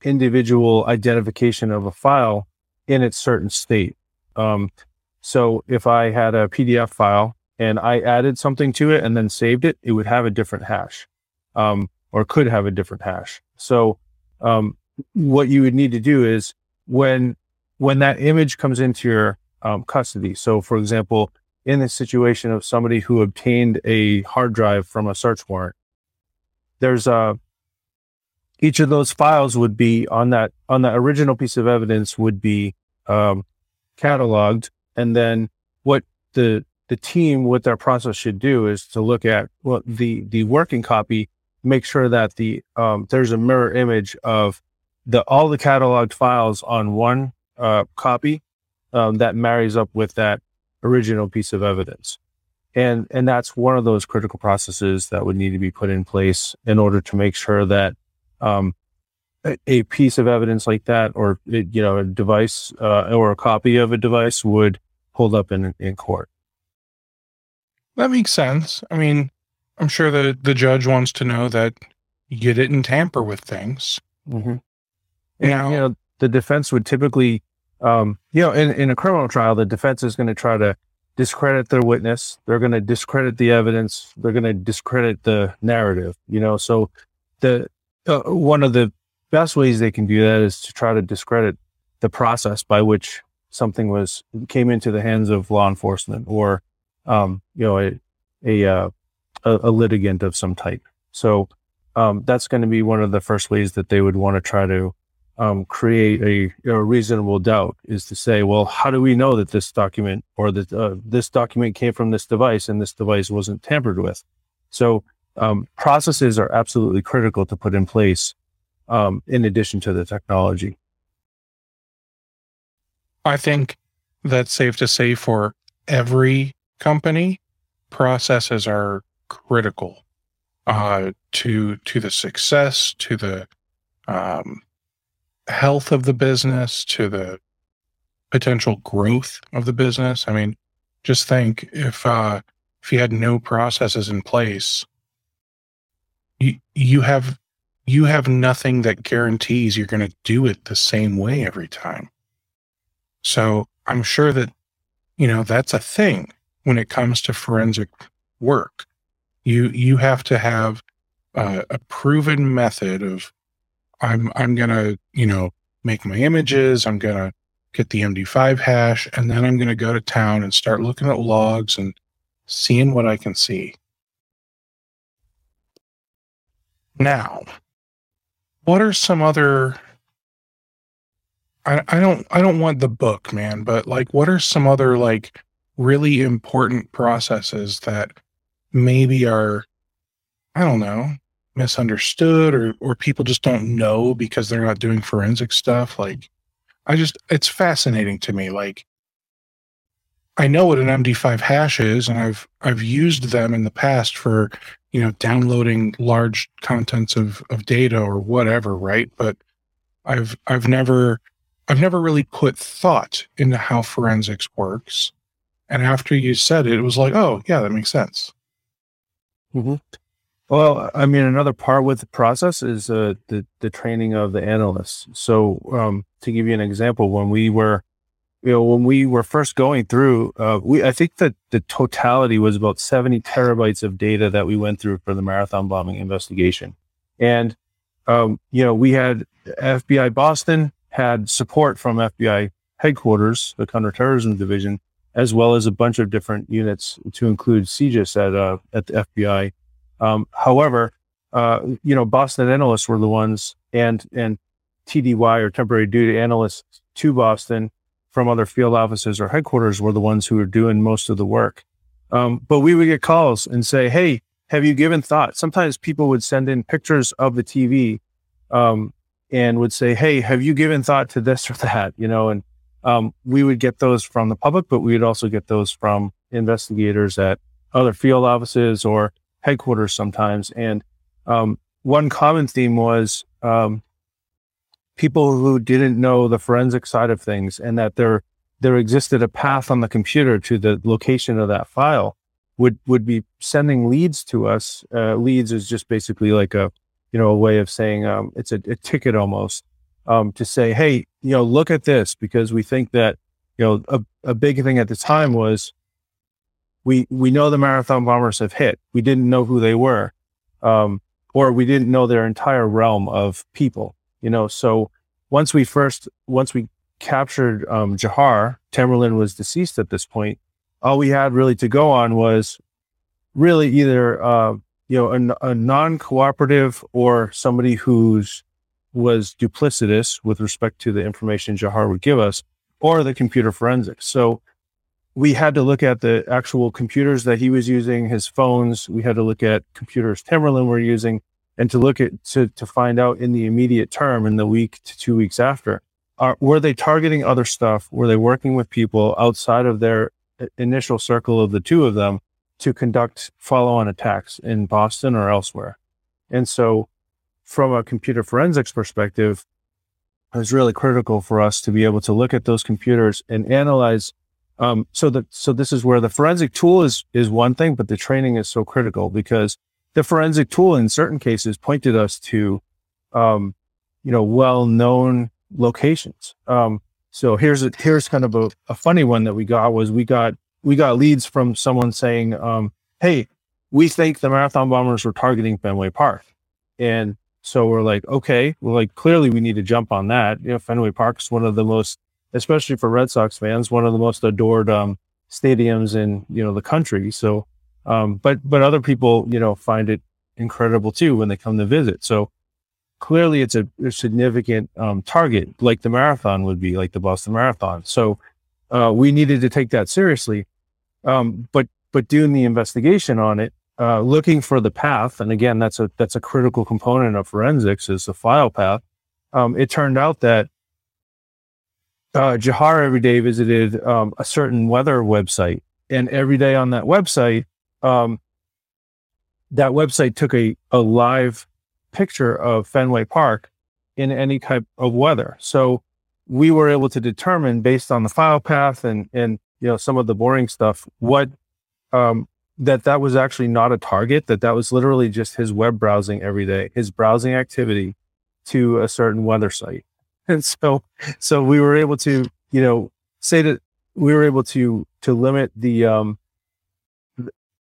individual identification of a file in its certain state. Um, so if I had a PDF file and I added something to it and then saved it, it would have a different hash, um, or could have a different hash. So um, what you would need to do is when when that image comes into your um, custody. So, for example, in the situation of somebody who obtained a hard drive from a search warrant, there's a each of those files would be on that on that original piece of evidence would be um, cataloged, and then what the the team what their process should do is to look at well the the working copy, make sure that the um, there's a mirror image of the all the cataloged files on one uh, copy um, that marries up with that original piece of evidence. And, and that's one of those critical processes that would need to be put in place in order to make sure that um, a, a piece of evidence like that, or you know, a device uh, or a copy of a device would hold up in in court. That makes sense. I mean, I'm sure the the judge wants to know that you didn't tamper with things. Mm-hmm. You know, you know, the defense would typically, um, you know, in, in a criminal trial, the defense is going to try to discredit their witness. They're going to discredit the evidence. They're going to discredit the narrative, you know, so the, uh, one of the best ways they can do that is to try to discredit the process by which something was came into the hands of law enforcement or, um, you know, a, a, uh, a, a litigant of some type. So, um, that's going to be one of the first ways that they would want to try to um, create a, a, reasonable doubt is to say, well, how do we know that this document or that uh, this document came from this device and this device wasn't tampered with? So um, processes are absolutely critical to put in place um, in addition to the technology. I think that's safe to say for every company, processes are critical uh, to to the success, to the um, health of the business to the potential growth of the business. I mean, just think if uh, if you had no processes in place, you you have you have nothing that guarantees you're going to do it the same way every time. So I'm sure that you know that's a thing when it comes to forensic work. You you have to have uh, a proven method of I'm I'm gonna you know make my images. I'm gonna get the MD5 hash, and then I'm gonna go to town and start looking at logs and seeing what I can see. Now, what are some other? I I don't I don't want the book, man, but like, what are some other like really important processes that maybe are I don't know misunderstood or or people just don't know because they're not doing forensic stuff like i just it's fascinating to me like i know what an md5 hash is and i've i've used them in the past for you know downloading large contents of of data or whatever right but i've i've never i've never really put thought into how forensics works and after you said it it was like oh yeah that makes sense mm-hmm. Well, I mean, another part with the process is uh, the the training of the analysts. So, um, to give you an example, when we were, you know, when we were first going through, uh, we I think that the totality was about seventy terabytes of data that we went through for the marathon bombing investigation, and um, you know, we had FBI Boston had support from FBI headquarters, the counterterrorism division, as well as a bunch of different units to include CJIS at uh, at the FBI. Um, however, uh, you know, Boston analysts were the ones, and and TDY or temporary duty analysts to Boston from other field offices or headquarters were the ones who were doing most of the work. Um, but we would get calls and say, "Hey, have you given thought?" Sometimes people would send in pictures of the TV um, and would say, "Hey, have you given thought to this or that?" You know, and um, we would get those from the public, but we would also get those from investigators at other field offices or headquarters sometimes. And um, one common theme was um, people who didn't know the forensic side of things and that there there existed a path on the computer to the location of that file would would be sending leads to us. Uh, leads is just basically like a you know a way of saying um, it's a, a, ticket almost um, to say, hey, you know, look at this because we think that you know a, a big thing at the time was we we know the marathon bombers have hit. We didn't know who they were, um, or we didn't know their entire realm of people. You know, so once we first once we captured um, Jahar, Tamerlan was deceased at this point. All we had really to go on was really either uh, you know a, a non-cooperative or somebody who's was duplicitous with respect to the information Jahar would give us, or the computer forensics. So we had to look at the actual computers that he was using, his phones. We had to look at computers Tamerlan were using, and to look at to to find out in the immediate term, in the week to two weeks after, are, were they targeting other stuff? Were they working with people outside of their initial circle of the two of them to conduct follow-on attacks in Boston or elsewhere? And so, from a computer forensics perspective, it was really critical for us to be able to look at those computers and analyze. Um, so that so this is where the forensic tool is is one thing, but the training is so critical because the forensic tool in certain cases pointed us to, um, you know, well-known locations. Um, so here's a, here's kind of a, a, funny one that we got was we got we got leads from someone saying, um, "Hey, we think the marathon bombers were targeting Fenway Park," and so we're like, "Okay, well, like clearly we need to jump on that." You know, Fenway Park is one of the most, especially for Red Sox fans, one of the most adored um, stadiums in you know the country. So um, but but other people, you know, find it incredible too when they come to visit. So clearly, it's a, a significant um, target, like the marathon would be, like the Boston Marathon. So uh, we needed to take that seriously. Um, but but doing the investigation on it, uh, looking for the path, and again, that's a that's a critical component of forensics is the file path. Um, it turned out that uh, Jahar every day visited um, a certain weather website, and every day on that website, um, that website took a, a live picture of Fenway Park in any type of weather. So we were able to determine based on the file path and, and, you know, some of the boring stuff, what, um, that that was actually not a target, that that was literally just his web browsing every day, his browsing activity to a certain weather site. And so, so we were able to, you know, say that we were able to, to limit the, um,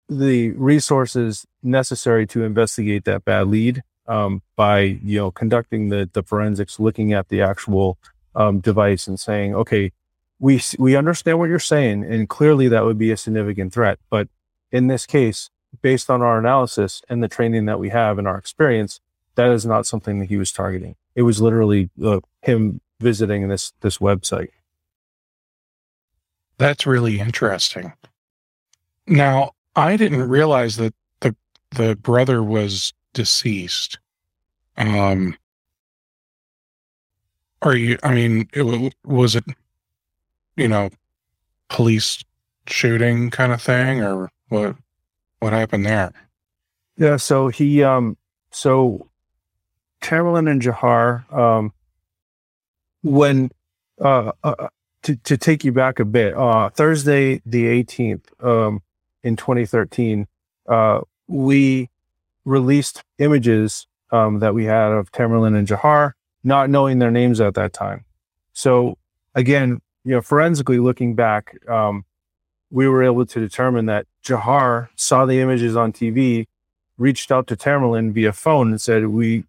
the resources necessary to investigate that bad lead um, by you know conducting the the forensics, looking at the actual um, device, and saying, okay, we we understand what you're saying, and clearly that would be a significant threat. But in this case, based on our analysis and the training that we have and our experience, that is not something that he was targeting. It was literally uh, him visiting this this website. That's really interesting. Now, I didn't realize that the the brother was deceased. Um, are you? I mean, it, was it, you know, police shooting kind of thing, or what? What happened there? Yeah. So he, um, so Tamerlan and Jahar, um, when, uh, uh, to to take you back a bit, uh, Thursday the eighteenth, um, in 2013, uh, we released images um, that we had of Tamerlan and Jahar, not knowing their names at that time. So again, you know, forensically looking back, um, we were able to determine that Jahar saw the images on TV, reached out to Tamerlan via phone and said, "We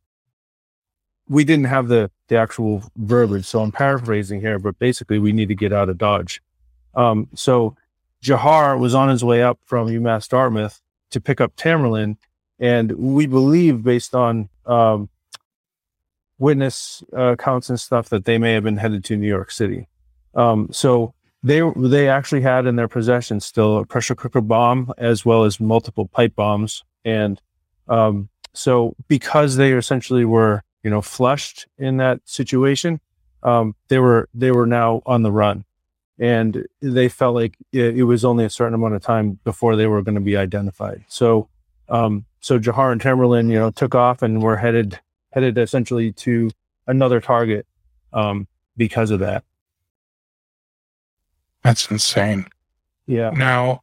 we didn't have the the actual verbiage, so I'm paraphrasing here, but basically we need to get out of Dodge. Um, so Jahar was on his way up from UMass Dartmouth to pick up Tamerlan, and we believe, based on um, witness uh, accounts and stuff, that they may have been headed to New York City. Um, so they they actually had in their possession still a pressure cooker bomb as well as multiple pipe bombs, and um, so because they essentially were you know flushed in that situation, um, they were they were now on the run and they felt like it, it, was only a certain amount of time before they were going to be identified. So, um, so Jahar and Tamerlan, you know, took off and were headed headed essentially to another target um, because of that. That's insane. Yeah. Now,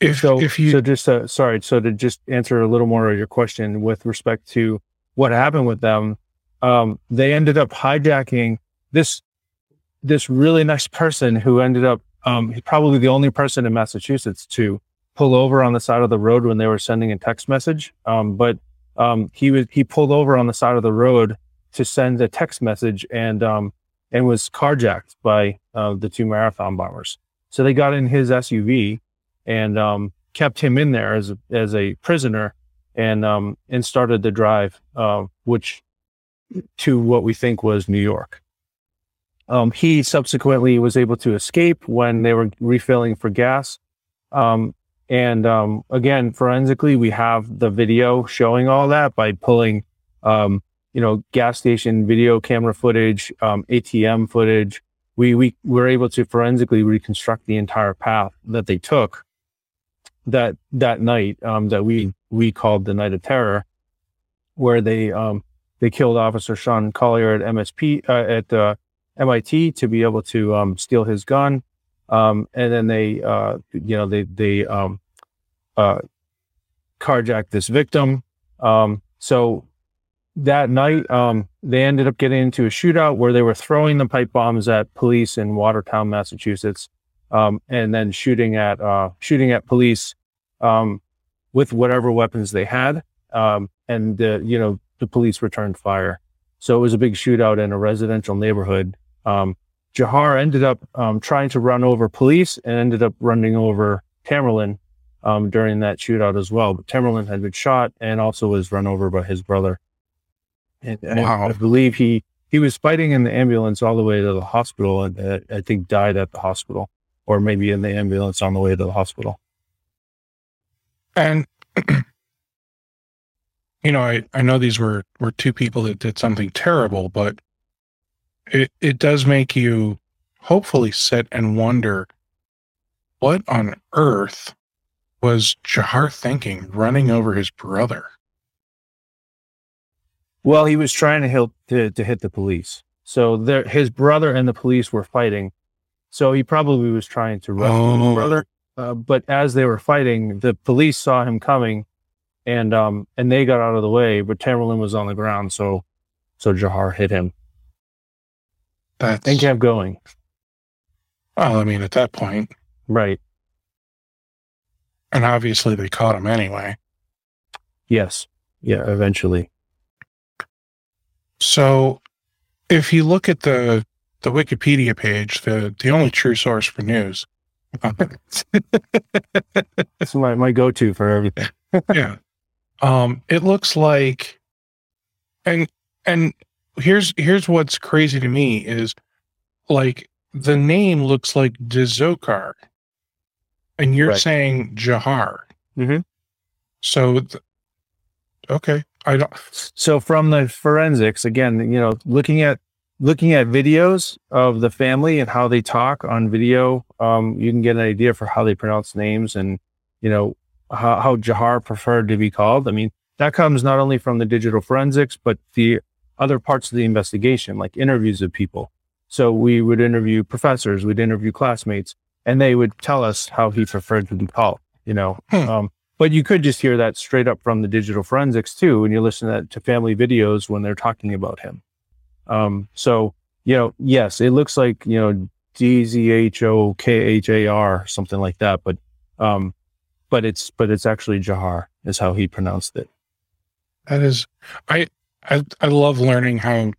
if so, if you so just uh, sorry, so to just answer a little more of your question with respect to what happened with them, um, they ended up hijacking this this really nice person who ended up um, he's probably the only person in Massachusetts to pull over on the side of the road when they were sending a text message. Um, but um, he was he pulled over on the side of the road to send a text message and um, and was carjacked by uh, the two marathon bombers. So they got in his SUV and um, kept him in there as a, as a prisoner and um, and started the drive, uh, which to what we think was New York. Um, he subsequently was able to escape when they were refilling for gas. Um, and um, again, forensically, we have the video showing all that by pulling, um, you know, gas station video camera footage, um, ATM footage. We we were able to forensically reconstruct the entire path that they took that that night um, that we we called the night of terror, where they they killed Officer Sean Collier at MSP uh, at uh, MIT to be able to um, steal his gun. Um, and then they, uh, you know, they, they um, uh, carjacked this victim. Um, so that night, um, they ended up getting into a shootout where they were throwing the pipe bombs at police in Watertown, Massachusetts, um, and then shooting at uh, shooting at police with whatever weapons they had. and you know, the police returned fire. So it was a big shootout in a residential neighborhood um, Jahar ended up um, trying to run over police and ended up running over Tamerlan um, during that shootout as well. But Tamerlan had been shot and also was run over by his brother. And wow. I, I, believe he he was fighting in the ambulance all the way to the hospital, and uh, I think died at the hospital, or maybe in the ambulance on the way to the hospital. And you know, I I know these were were two people that did something terrible, but it, it does make you hopefully sit and wonder what on earth was Jahar thinking running over his brother? Well, he was trying to help to, to hit the police. So there, his brother and the police were fighting. So he probably was trying to run oh. his brother. Uh, but as they were fighting, the police saw him coming, and um, and they got out of the way. But Tamerlan was on the ground, so so Jahar hit him. That's, and kept going. Well, I mean, at that point. Right. And obviously they caught him anyway. Yes. Yeah, eventually. So if you look at the the Wikipedia page, the the only true source for news. It's my, my go to for everything. yeah. Um, it looks like and and here's here's what's crazy to me is like the name looks like Dzhokhar, and you're right. saying Jahar. Mm-hmm. So, th- okay, I don't. So from the forensics, again, you know, looking at looking at videos of the family and how they talk on video, um, you can get an idea for how they pronounce names and you know how, how Jahar preferred to be called. I mean, that comes not only from the digital forensics, but the other parts of the investigation, like interviews of people. So we would interview professors, we'd interview classmates, and they would tell us how he preferred to be called, you know. Hmm. Um, but you could just hear that straight up from the digital forensics too, when you listen to, to family videos when they're talking about him. Um, so, you know, yes, it looks like, you know, D Z H O K H A R, something like that, but, um, but it's, but it's actually Jahar is how he pronounced it. That is, I, I I love learning how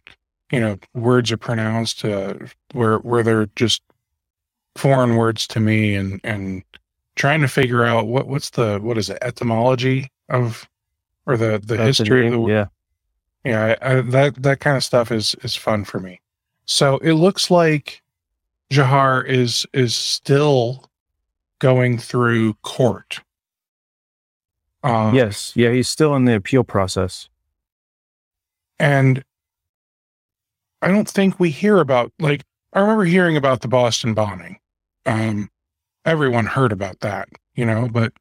you know words are pronounced uh, where where they're just foreign words to me and and trying to figure out what what's the what is it etymology of or the the That's history of the yeah. yeah I, I, that that kind of stuff is is fun for me so it looks like Jahar is is still going through court um, yes, yeah, he's still in the appeal process. And I don't think we hear about like I remember hearing about the Boston bombing. Um, everyone heard about that, you know, but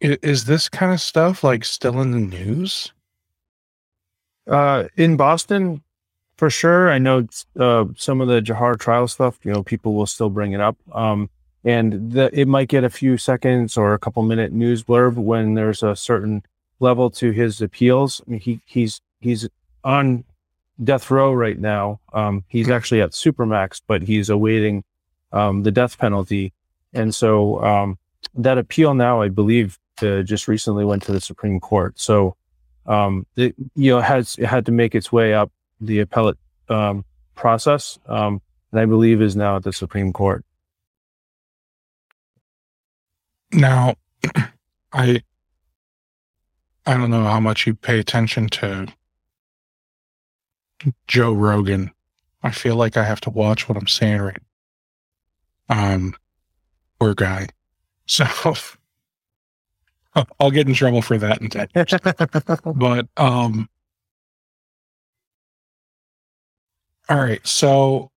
is this kind of stuff like still in the news? Uh, in Boston, for sure. I know uh, some of the Jahar trial stuff. You know, people will still bring it up. Um, and the, it might get a few seconds or a couple minute news blurb when there's a certain level to his appeals. I mean, he he's he's on death row right now. Um, he's actually at supermax, but he's awaiting um, the death penalty. And so um, that appeal now, I believe, uh, just recently went to the Supreme Court. So um, it, you know, has it had to make its way up the appellate um, process, um, and I believe is now at the Supreme Court. Now, I I don't know how much you pay attention to Joe Rogan. I feel like I have to watch what I'm saying right. Um, poor guy. So I'll get in trouble for that in 10 years. but um all right so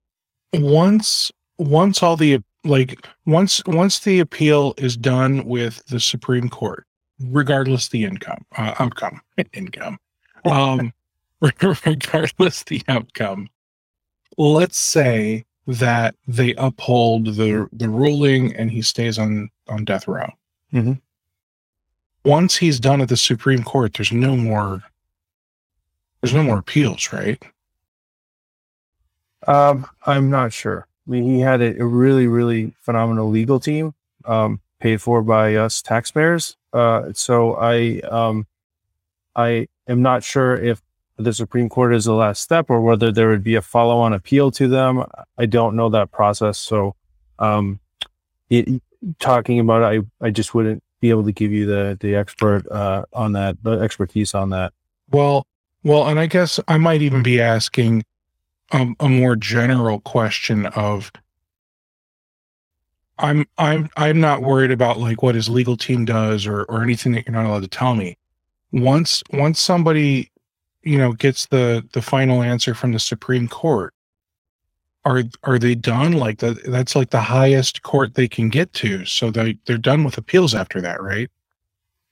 once once all the like once once the appeal is done with the supreme court regardless the income uh, outcome income um regardless the outcome let's say that they uphold the the ruling and he stays on on death row Mhm. once he's done at the supreme court there's no more there's no more appeals right Um, I'm not sure. I mean, he had a, a really, really phenomenal legal team, um, paid for by us taxpayers. Uh, so I, um, I am not sure if the Supreme Court is the last step or whether there would be a follow-on appeal to them. I don't know that process. So, um, it, talking about it, I, I just wouldn't be able to give you the, the expert, uh, on that, the expertise on that. Well, well, and I guess I might even be asking um, a more general question of I'm I'm I'm not worried about like what his legal team does or or anything that you're not allowed to tell me. Once once somebody you know gets the the final answer from the Supreme Court, are are they done? Like that that's like the highest court they can get to. So they they're done with appeals after that, right?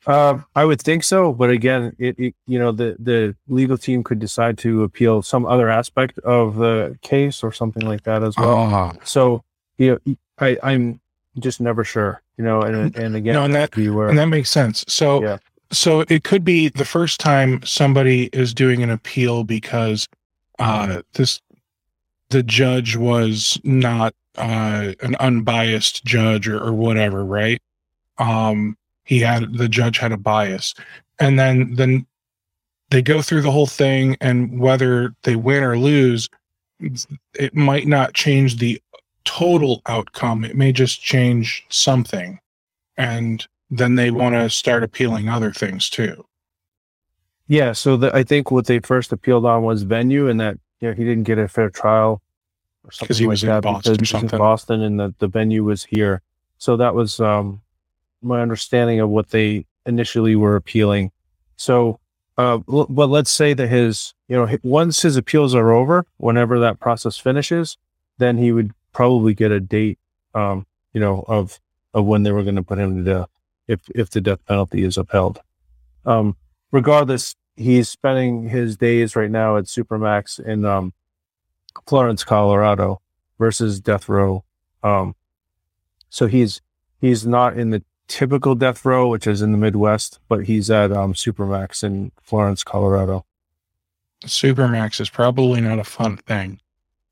Uh, I would think so, but again, it, it you know the the legal team could decide to appeal some other aspect of the case or something like that as well. Ah. So you know, I I'm just never sure, you know, and and again, no, and that be aware. And that makes sense. So, Yeah. So it could be the first time somebody is doing an appeal because uh, this the judge was not uh, an unbiased judge or, or whatever, right? Um, he had the judge had a bias, and then then they go through the whole thing, and whether they win or lose, it might not change the total outcome. It may just change something, and then they want to start appealing other things too. Yeah, so the, I think what they first appealed on was venue, and that you know he didn't get a fair trial or something he like was in that Boston because he was in. Boston, and the, the venue was here. So that was um, my understanding of what they initially were appealing. So, uh, l- but let's say that his you know once his appeals are over, whenever that process finishes, then he would probably get a date, um, you know, of of when they were going to put him to death if if the death penalty is upheld. Um, regardless, he's spending his days right now at Supermax in um, Florence, Colorado, versus death row. Um, so he's he's not in the typical death row, which is in the Midwest, but he's at um, Supermax in Florence, Colorado. Supermax is probably not a fun thing.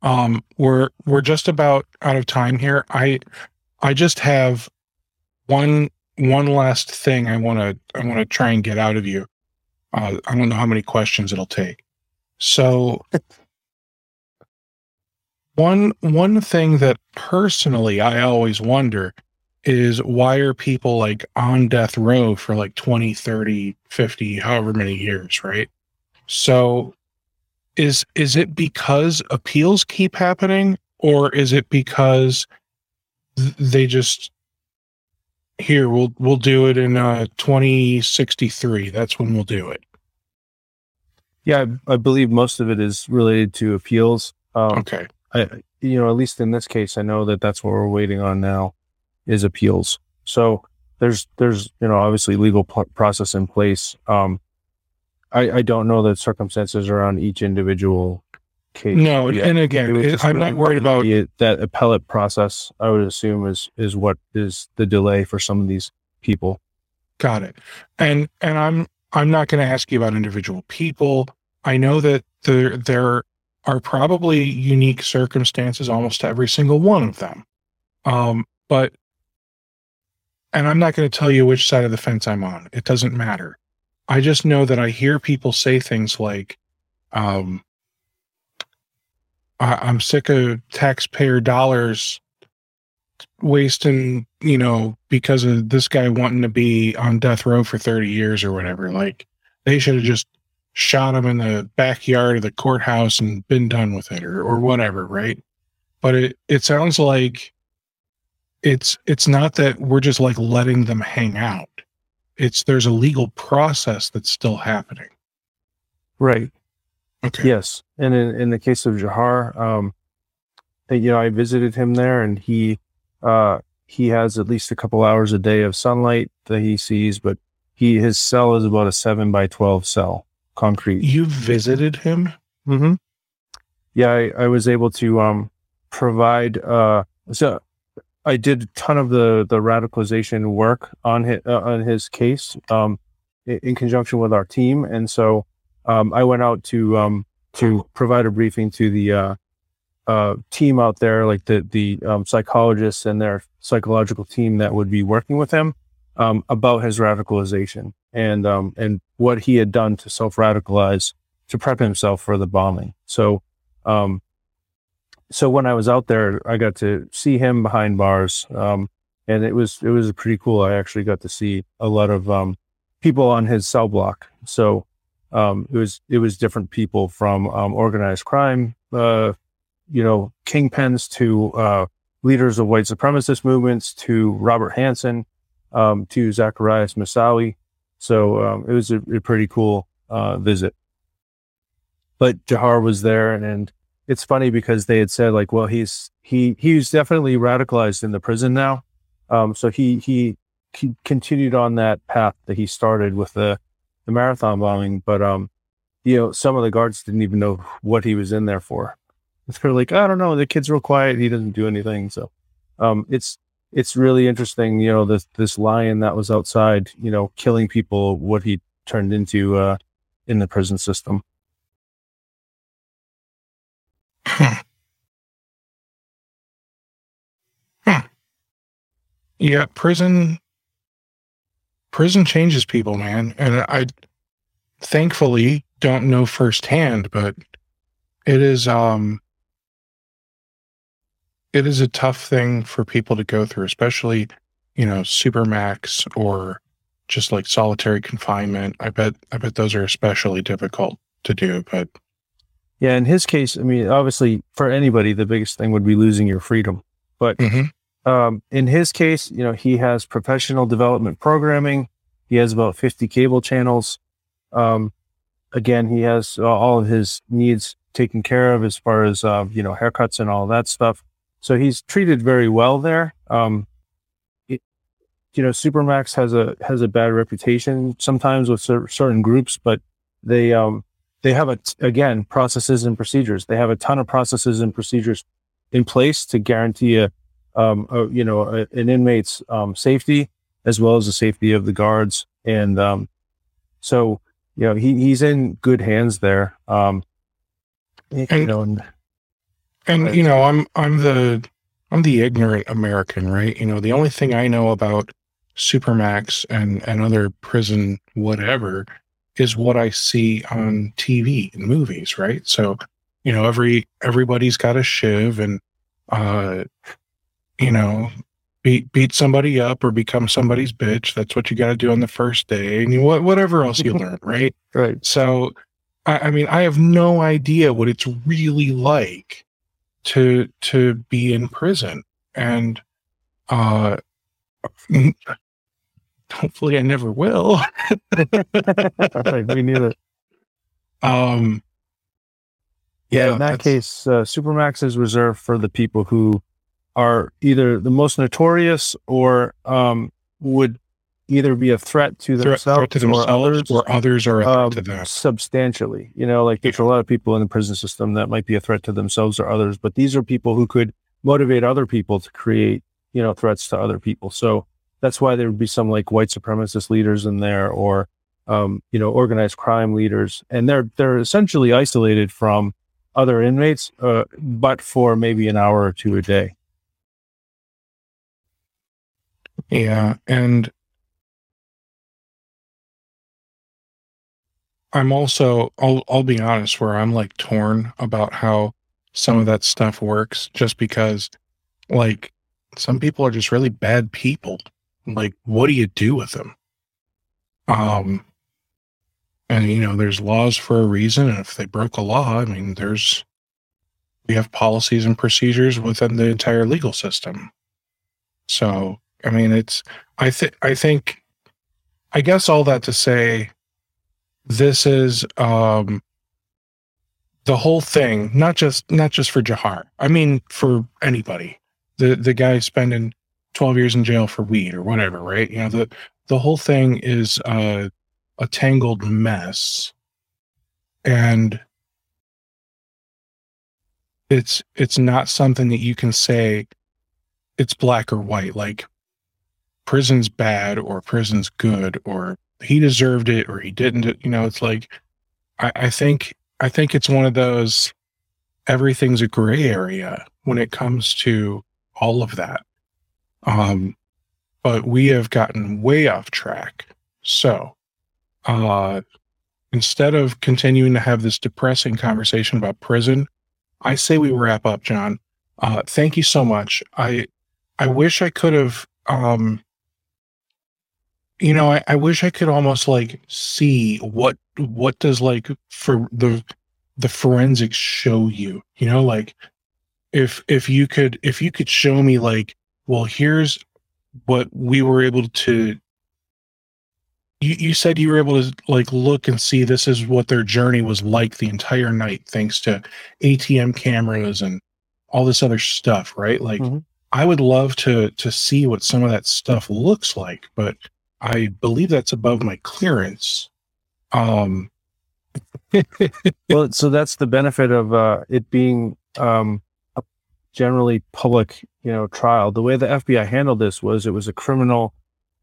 Um, we're we're just about out of time here. I I just have one one last thing I want to I want to try and get out of you. Uh, I don't know how many questions it'll take. So one one thing that personally I always wonder is why are people like on death row for like 20, 30, 50, however many years, right? So is is it because appeals keep happening or is it because th- they just here we'll we'll do it in uh 2063 that's when we'll do it Yeah, I, I believe most of it is related to appeals. Um, okay I, you know, at least in this case, I know that that's what we're waiting on now is appeals. So there's, there's, you know, obviously legal p- process in place. Um, I, I don't know the circumstances around each individual case. no yet. and again it- i'm not worried about the- that appellate process. I would assume is, is what is the delay for some of these people. Got it. And and I'm I'm not going to ask you about individual people. I know that there there are probably unique circumstances almost to every single one of them. Um, but and I'm not going to tell you which side of the fence I'm on. It doesn't matter. I just know that I hear people say things like, um, I'm sick of taxpayer dollars wasting, you know, because of this guy wanting to be on death row for 30 years or whatever. Like they should have just shot him in the backyard of the courthouse and been done with it or, or whatever, right? But it, it sounds like it's it's not that we're just like letting them hang out. It's there's a legal process that's still happening. Right. Okay. Yes, and in, in the case of Jahar, um, you know, I visited him there, and he uh, he has at least a couple hours a day of sunlight that he sees, but he his cell is about a seven by twelve cell, concrete. You visited him? Mm-hmm. Yeah, I, I was able to um, provide. Uh, so I did a ton of the the radicalization work on his uh, on his case um, in, in conjunction with our team, and so um, I went out to um, to provide a briefing to the uh, uh, team out there, like the the um, psychologists and their psychological team that would be working with him um, about his radicalization and um, and what he had done to self radicalize to prep himself for the bombing. So, um, so when I was out there, I got to see him behind bars, and it was it was pretty cool. I actually got to see a lot of people on his cell block. So um, it was it was different people from um, organized crime, uh, you know, kingpins to uh, leaders of white supremacist movements to Robert Hanssen um, to Zacarias Moussaoui. So um, it was a, a pretty cool uh, visit. But Jahar was there, and, and it's funny because they had said like, well, he's he he's definitely radicalized in the prison now. Um, so he he continued on that path that he started with the the marathon bombing. But um, you know, some of the guards didn't even know what he was in there for. They're like, I don't know, the kid's real quiet. He doesn't do anything. So um, it's it's really interesting. You know, this this lion that was outside, you know, killing people, what he turned into uh, in the prison system. Huh. Yeah, prison prison changes people, man. And I thankfully don't know firsthand, but it is um it is a tough thing for people to go through, especially, you know, supermax or just like solitary confinement. I bet I bet those are especially difficult to do, but Yeah, in his case, I mean, obviously, for anybody, the biggest thing would be losing your freedom. But Mhm. Um, in his case, you know, he has professional development programming. He has about 50 cable channels. Um, again, he has uh, all of his needs taken care of as far as, uh, you know, haircuts and all that stuff. So he's treated very well there. Um, it, you know, Supermax has a has a bad reputation sometimes with cer- certain groups, but they um, they have a t- again processes and procedures. They have a ton of processes and procedures in place to guarantee a, um, a you know a, an inmate's um, safety as well as the safety of the guards. And um, so you know he he's in good hands there. Um, you And- know, and And you know, I'm I'm the I'm the ignorant American, right? You know, the only thing I know about Supermax and and other prison whatever is what I see on TV and movies, right? So, you know, every everybody's got a shiv and uh you know, beat beat somebody up or become somebody's bitch. That's what you got to do on the first day, and you, what whatever else you learn, right? Right. So, I, I mean, I have no idea what it's really like to to be in prison, and uh, hopefully, I never will. right, me neither. Um, Yeah, in that that's- case, uh, Supermax is reserved for the people who are either the most notorious or um, would either be a threat to threat, themselves, threat to themselves, or others or others are a threat um, to them. substantially. You know, like there's a lot of people in the prison system that might be a threat to themselves or others, but these are people who could motivate other people to create, you know, threats to other people. So that's why there would be some like white supremacist leaders in there or um, you know, organized crime leaders. And they're they're essentially isolated from other inmates, uh, but for maybe an hour or two a day. Yeah, and I'm also I'll I'll be honest where I'm like torn about how some of that stuff works just because like some people are just really bad people. Like what do you do with them? Um and you know there's laws for a reason and if they broke a law, I mean there's we have policies and procedures within the entire legal system. So, I mean it's I think I think I guess all that to say this is um the whole thing, not just not just for Jahar. I mean for anybody. The the guy spending 12 years in jail for weed or whatever, right? You know, the the whole thing is uh a tangled mess. And it's it's not something that you can say it's black or white like prison's bad or prison's good or he deserved it or he didn't you know it's like I, I think i think it's one of those everything's a gray area when it comes to all of that. Um but we have gotten way off track. So uh instead of continuing to have this depressing conversation about prison i say we wrap up john. Uh thank you so much. I i wish i could have um you know I, I wish i could almost like see what what does like for the the forensics show you you know like if if you could if you could show me like well here's what we were able to you, you said you were able to like look and see this is what their journey was like the entire night thanks to atm cameras and all this other stuff right like Mhm. i would love to to see what some of that stuff looks like but i believe that's above my clearance um well, so that's the benefit of uh, it being um, a generally public, you know, trial. The way the FBI handled this was it was a criminal,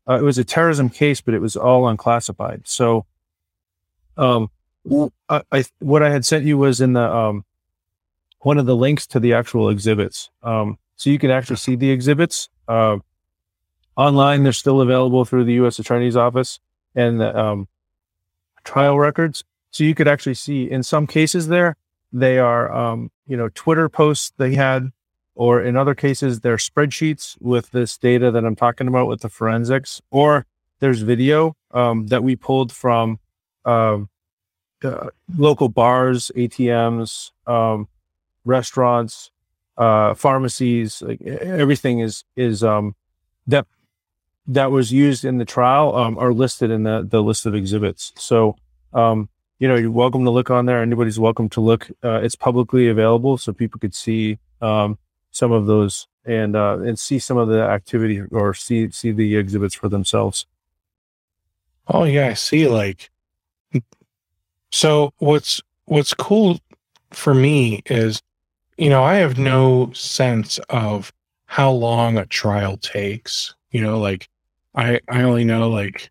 uh, it was a terrorism case, but it was all unclassified. So, um, I, I what I had sent you was in the um, one of the links to the actual exhibits. Um, so you can actually see the exhibits uh, online. They're still available through the U.S. Attorney's Office and the um, trial records. So you could actually see in some cases there, they are, um, you know, Twitter posts they had, or in other cases, they're spreadsheets with this data that I'm talking about with the forensics, or there's video um, that we pulled from uh, local bars, ATMs, um, restaurants, uh, pharmacies. Like everything is is um, that that was used in the trial um, are listed in the the list of exhibits. So um, you know, you're welcome to look on there. Anybody's welcome to look. Uh, it's publicly available, so people could see um, some of those and uh, and see some of the activity or see see the exhibits for themselves. Oh yeah, I see. Like, so what's what's cool for me is, you know, I have no sense of how long a trial takes. You know, like I I only know like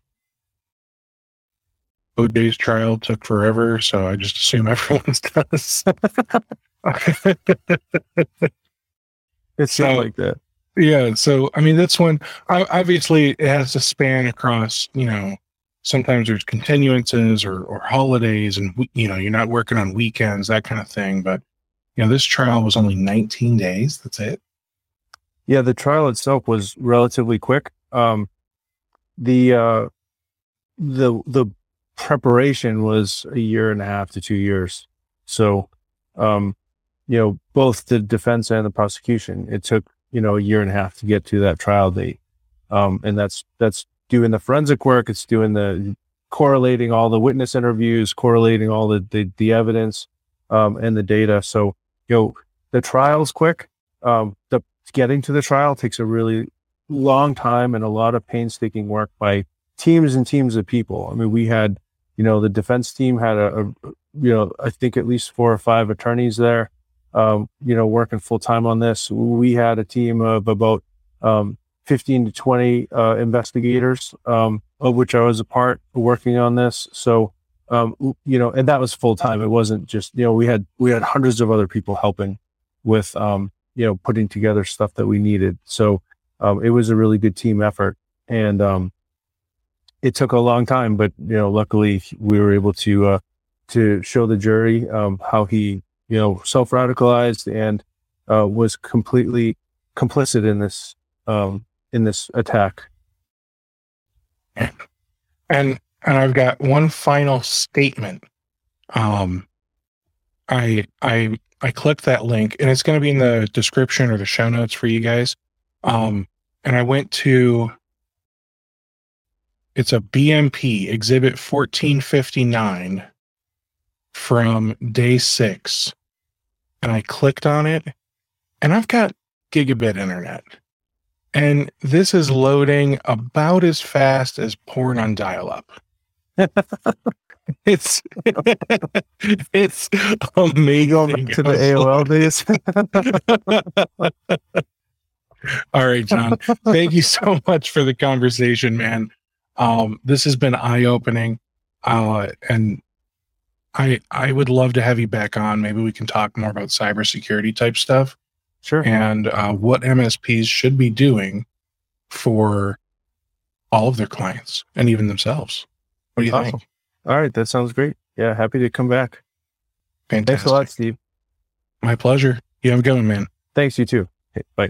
OJ's trial took forever, so I just assume everyone's does. It's So- like that. Yeah, so I mean, this one I, obviously it has to span across, you know, sometimes there's continuances or, or holidays and you know you're not working on weekends that kind of thing but you know this trial was only 19 days that's it yeah the trial itself was relatively quick um, the uh, the the preparation was a year and a half to two years so um, you know both the defense and the prosecution it took you know a year and a half to get to that trial date um, and that's that's doing the forensic work. It's doing the correlating all the witness interviews, correlating all the the, the evidence um, and the data. So you know the trial's quick. Um, the getting to the trial takes a really long time and a lot of painstaking work by teams and teams of people. I mean, we had you know the defense team had a, a you know I think at least four or five attorneys there. Um, you know, working full time on this. We had a team of about um, 15 to 20 uh, investigators, um, of which I was a part working on this. So, um, you know, and that was full time. It wasn't just, you know, we had, we had hundreds of other people helping with, um, you know, putting together stuff that we needed. So, um, it was a really good team effort and, um, it took a long time, but, you know, luckily we were able to, uh, to show the jury, um, how he, you know, self radicalized and, uh, was completely complicit in this, um, in this attack. And and I've got one final statement. Um, I I I clicked that link, and it's going to be in the description or the show notes for you guys. Um, and I went to it's a BMP Exhibit fourteen fifty nine from day six, and I clicked on it, and I've got gigabit internet. And this is loading about as fast as porn on dial up. it's it's amazing. Going to the AOL days. All right, John. Thank you so much for the conversation, man. Um, this has been eye opening, uh, and I I would love to have you back on. Maybe we can talk more about cybersecurity type stuff. Sure. And uh, what MSPs should be doing for all of their clients and even themselves. What do you awesome. think? All right. That sounds great. Yeah. Happy to come back. Fantastic. Thanks a lot, Steve. My pleasure. You have a good one, man. Thanks. You too. Hey, bye.